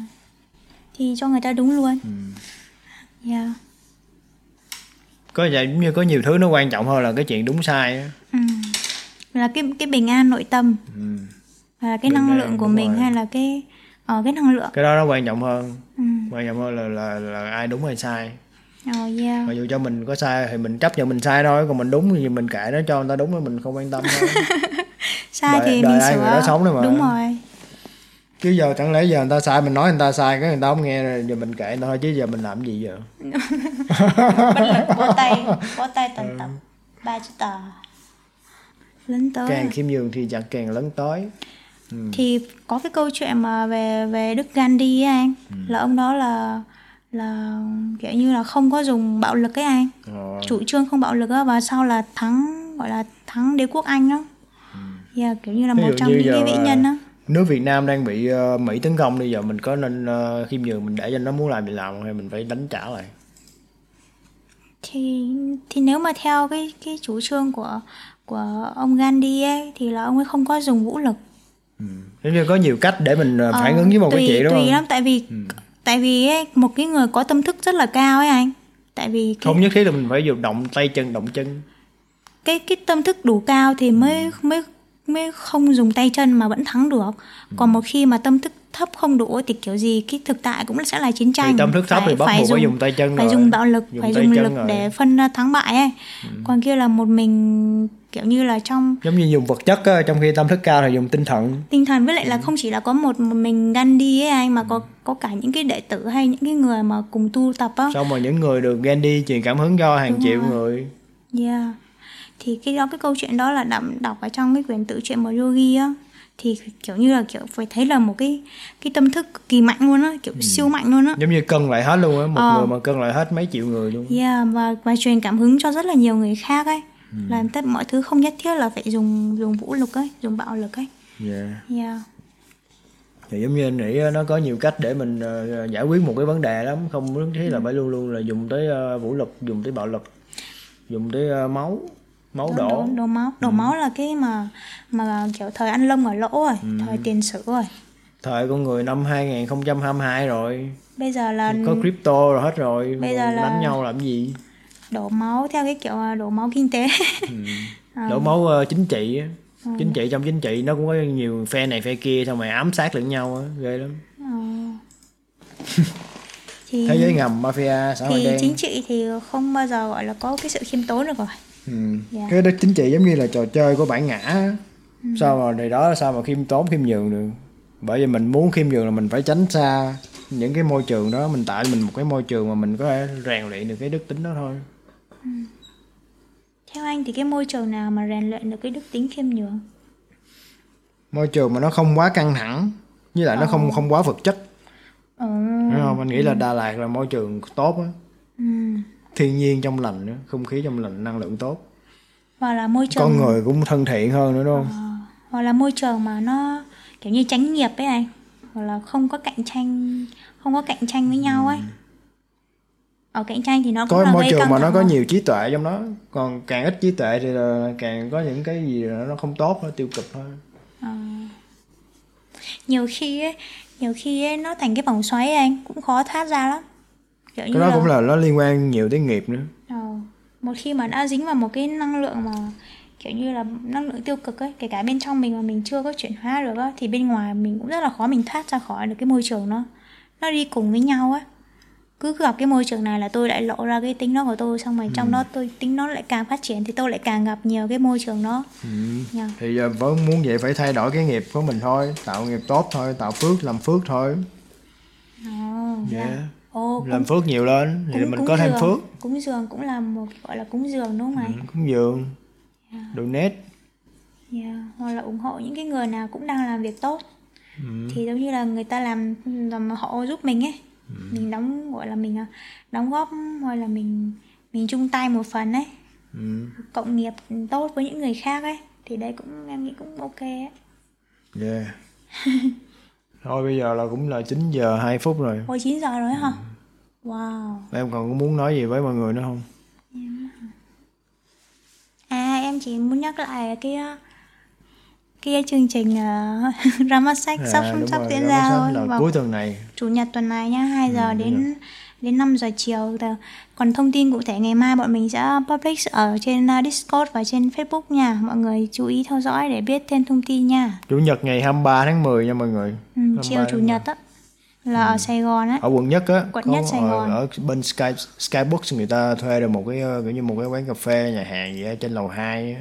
thì cho người ta đúng luôn Ừ. yeah. có vậy giống như có nhiều thứ nó quan trọng hơn là cái chuyện đúng sai á ừ. là cái cái bình an nội tâm ừ. Là cái năng lượng của mình rồi. hay là cái ờ, cái năng lượng? Cái đó nó quan trọng hơn. Ừ. quan trọng hơn là là, là ai đúng hay sai. Oh, yeah. mặc dù cho mình có sai thì mình chấp nhận mình sai thôi còn mình đúng thì mình kệ nó cho người ta đúng thì mình không quan tâm thôi. [LAUGHS] Sai Đời- thì đời mình ai sửa người đó sống đấy mà. đúng rồi. Chứ giờ chẳng lẽ giờ người ta sai mình nói người ta sai cái người ta không nghe rồi giờ mình kệ người ta thôi chứ giờ mình làm gì giờ? [LAUGHS] Bất lực tay bó tay tần tập. Ba chữ tờ. Lớn tới càng khiêm nhường thì chẳng càng lấn tới thì có cái câu chuyện mà về về Đức Gandhi ấy anh Ừ. là ông đó là là kiểu như là không có dùng bạo lực ấy anh. Ờ, chủ trương không bạo lực á và sau là thắng gọi là thắng đế quốc Anh đó. Yeah, kiểu như là Ví một trong những cái vĩ nhân đó nước Việt Nam đang bị ờ, Mỹ tấn công bây giờ mình có nên ờ, khiêm nhường mình để cho nó muốn làm thì làm không? hay mình phải đánh trả lại? Thì thì nếu mà theo cái cái chủ trương của của ông Gandhi ấy thì là ông ấy không có dùng vũ lực Giống như có nhiều cách để mình ờ, phản Ờ, ứng với một tùy, cái chuyện đúng tùy không? lắm tại vì tại vì ấy, một cái người có tâm thức rất là cao ấy anh. Tại vì cái Không nhất thiết là mình phải dùng động tay chân động chân. cái cái tâm thức đủ cao thì mới mới mới không dùng tay chân mà vẫn thắng được. Còn một khi mà tâm thức thấp không đủ thì kiểu gì cái thực tại cũng sẽ là chiến tranh. Thì tâm thức thấp thì bắt buộc phải dùng tay chân phải rồi. dùng bạo lực Dùng phải dùng lực rồi. để phân ra thắng bại ấy. Còn kia là một mình kiểu như là trong Giống như dùng vật chất á, trong khi tâm thức cao thì dùng tinh thần. tinh thần với lại là không chỉ là có một, mình Gandhi ấy anh mà có có cả những cái đệ tử hay những cái người mà cùng tu tập á Xong rồi những người được Gandhi truyền cảm hứng cho hàng Đúng triệu rồi. người. Yeah. Thì cái đó cái câu chuyện đó là đọc đọc ở trong cái quyển tự truyện một yogi á thì kiểu như là kiểu phải thấy là một cái cái tâm thức cực kỳ mạnh luôn á, kiểu siêu mạnh luôn á. Giống như cân lại hết luôn á, một Ờ. người mà cân lại hết mấy triệu người luôn. Yeah, và và truyền cảm hứng cho rất là nhiều người khác ấy. Là tất mọi thứ không nhất thiết là phải dùng dùng vũ lực ấy, dùng bạo lực ấy. Yeah. Yeah. thì giống như anh nghĩ nó có nhiều cách để mình ờ, giải quyết một cái vấn đề lắm. Không nhất thiết là phải luôn luôn là dùng tới ờ, vũ lực dùng tới bạo lực dùng tới ờ, máu máu Đổ, đổ. máu, đổ máu là cái mà mà kiểu thời ăn lông ở lỗ rồi, thời tiền sử rồi. thời con người năm 2022 rồi. Bây giờ là có crypto rồi hết rồi Bây giờ là- đánh nhau làm gì đổ máu theo cái kiểu là đổ máu kinh tế. [LAUGHS] Ờ. đổ máu ờ, chính trị á. chính trị trong chính trị nó cũng có nhiều phe này phe kia xong rồi ám sát lẫn nhau á ghê lắm Ờ. [LAUGHS] thì thế giới ngầm mafia xã hội thì đen chính trị thì không bao giờ gọi là có cái sự khiêm tốn được rồi Ừ. Dạ. cái đó chính trị giống như là trò chơi của bản ngã á. sao mà này đó sao mà khiêm tốn khiêm nhường được bởi vì mình muốn khiêm nhường là mình phải tránh xa những cái môi trường đó mình tạo cho mình một cái môi trường mà mình có thể rèn luyện được cái đức tính đó thôi theo anh thì cái môi trường nào mà rèn luyện được cái đức tính khiêm nhường? Môi trường mà nó không quá căng thẳng với lại nó không không quá vật chất. Đúng không? Anh nghĩ là Đà Lạt là môi trường tốt á. Ừ. thiên nhiên trong lành nữa không khí trong lành năng lượng tốt. Hoặc là môi trường con người cũng thân thiện hơn nữa đúng không? Ờ, hoặc là môi trường mà nó kiểu như tránh nghiệp ấy anh. Hoặc là không có cạnh tranh không có cạnh tranh với nhau ấy ở cạnh tranh thì nó cũng có là môi trường mà nó có nhiều trí tuệ trong đó. Còn càng ít trí tuệ thì là càng có những cái gì nó không tốt nó tiêu cực thôi. Ờ. nhiều khi ấy nhiều khi ấy, nó thành cái vòng xoáy ấy anh cũng khó thoát ra lắm. Kiểu như cái đó là cũng là nó liên quan nhiều tới nghiệp nữa. Ờ, một khi mà đã dính vào một cái năng lượng mà kiểu như là năng lượng tiêu cực ấy kể cả bên trong mình mà mình chưa có chuyển hóa được á thì bên ngoài mình cũng rất là khó mình thoát ra khỏi được cái môi trường nó nó đi cùng với nhau á cứ gặp cái môi trường này là tôi lại lộ ra cái tính đó của tôi xong rồi trong đó tôi tính nó lại càng phát triển thì tôi lại càng gặp nhiều cái môi trường đó Nha. thì giờ vẫn muốn vậy phải thay đổi cái nghiệp của mình thôi tạo nghiệp tốt thôi tạo phước làm phước thôi Ồ, yeah. dạ. Ồ, làm phước nhiều lên thì cúng- mình có thêm dường. phước cúng dường cũng là một gọi là cúng dường đúng không anh? ừ, cúng dường donate Yeah. Hoặc là ủng hộ những cái người nào cũng đang làm việc tốt ừ. thì giống như là người ta làm làm họ giúp mình ấy mình đóng gọi là mình à, đóng góp hoặc là mình mình chung tay một phần ấy. Ừ. cộng nghiệp tốt với những người khác ấy thì đây cũng em nghĩ cũng ok ấy. Yeah. [LAUGHS] Thôi bây giờ là cũng là 9 giờ 2 phút rồi. Ôi 9 giờ rồi hả? Ừ. Wow. Em còn có muốn nói gì với mọi người nữa không? À em chỉ muốn nhắc lại cái cái chương trình [LAUGHS] uh, Ramasak sắp À, sắp rồi, diễn ra thôi vào cuối tuần này. chủ nhật tuần này nhá 2 giờ Ừ, đến đến 5 giờ chiều. Còn thông tin cụ thể ngày mai bọn mình sẽ public ở trên uh, Discord và trên Facebook nha. Mọi người chú ý theo dõi để biết thêm thông tin nha. Chủ nhật ngày 23 tháng 10 nha mọi người. Ừ, chiều chủ nhật á là ở Sài Gòn á. Ở quận nhất á Quận Nhất Sài ở- Gòn. ở, bên Sky Skybooks người ta thuê được một cái ờ, kiểu như một cái quán cà phê nhà hàng gì ở trên lầu 2 á.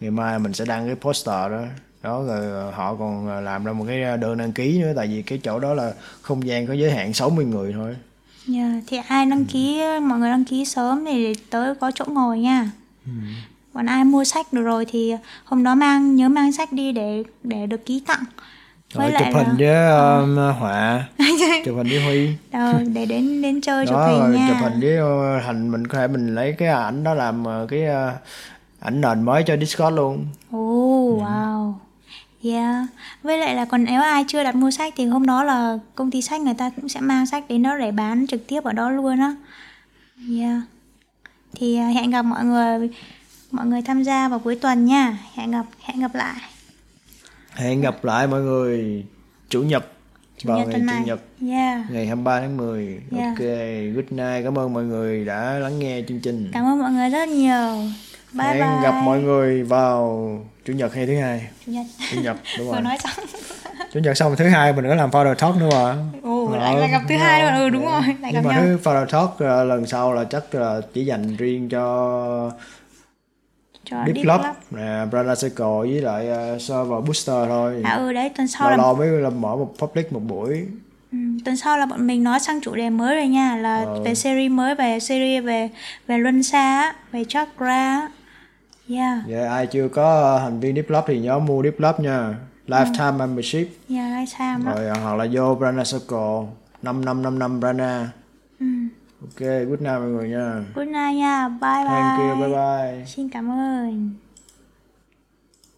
Ngày mai mình sẽ đăng cái poster đó. Đó rồi ờ, họ còn ờ, làm ra một cái đơn đăng ký nữa tại vì cái chỗ đó là không gian có giới hạn 60 người thôi. Dạ, thì ai đăng ký mọi người đăng ký sớm thì tới có chỗ ngồi nha. Ừ. còn ai mua sách được rồi thì hôm đó mang nhớ mang sách đi để để được ký tặng. Rồi chụp hình với um, họa [LAUGHS] chụp hình với huy. Ờ, để đến đến chơi đó, chụp hình nha. chụp hình với thành. Mình có thể mình lấy cái ảnh đó làm cái uh, ảnh nền mới cho discord luôn oh, wow Yeah. Với lại là còn nếu ai chưa đặt mua sách thì hôm đó là công ty sách người ta cũng sẽ mang sách đến đó để bán trực tiếp ở đó luôn á. Yeah. Thì uh, hẹn gặp mọi người mọi người tham gia vào cuối tuần nha. Hẹn gặp hẹn gặp lại. Hẹn gặp lại mọi người chủ nhật Chủ vào nhật ngày chủ nhật Yeah. ngày 23 tháng 10. Yeah. Ok, good night. Cảm ơn mọi người đã lắng nghe chương trình. Cảm ơn mọi người rất nhiều. Bye Hẹn bye. gặp mọi người vào chủ nhật hay thứ hai. Chủ nhật. Chủ nhật đúng [LAUGHS] rồi. nói xong. Chủ nhật xong thứ hai mình nữa làm founder talk nữa mà. Ồ, Ờ, lại gặp thứ hai luôn. Ừ đúng rồi, lại gặp Nhưng mà nhau. thứ founder talk uh, lần sau là chắc là chỉ dành riêng cho Cho Deep Deep Club. nè, Brother Circle với lại uh, server booster thôi. À ừ đấy, tuần sau Lâu là lâu mới là mở một public một buổi. Ừ, tuần sau là bọn mình nói sang chủ đề mới rồi nha là Ờ. về series mới về series về về luân xa về chakra á. yeah Dạ, ai chưa có thành viên Deep Club thì nhớ mua Deep Club nha. Lifetime membership. yeah right time đó Rồi uh, hoặc là vô Brana Circle 5555 Brana. ừ. Ok, good night mọi người nha. good night nha bye bye Thank you, bye bye. xin cảm ơn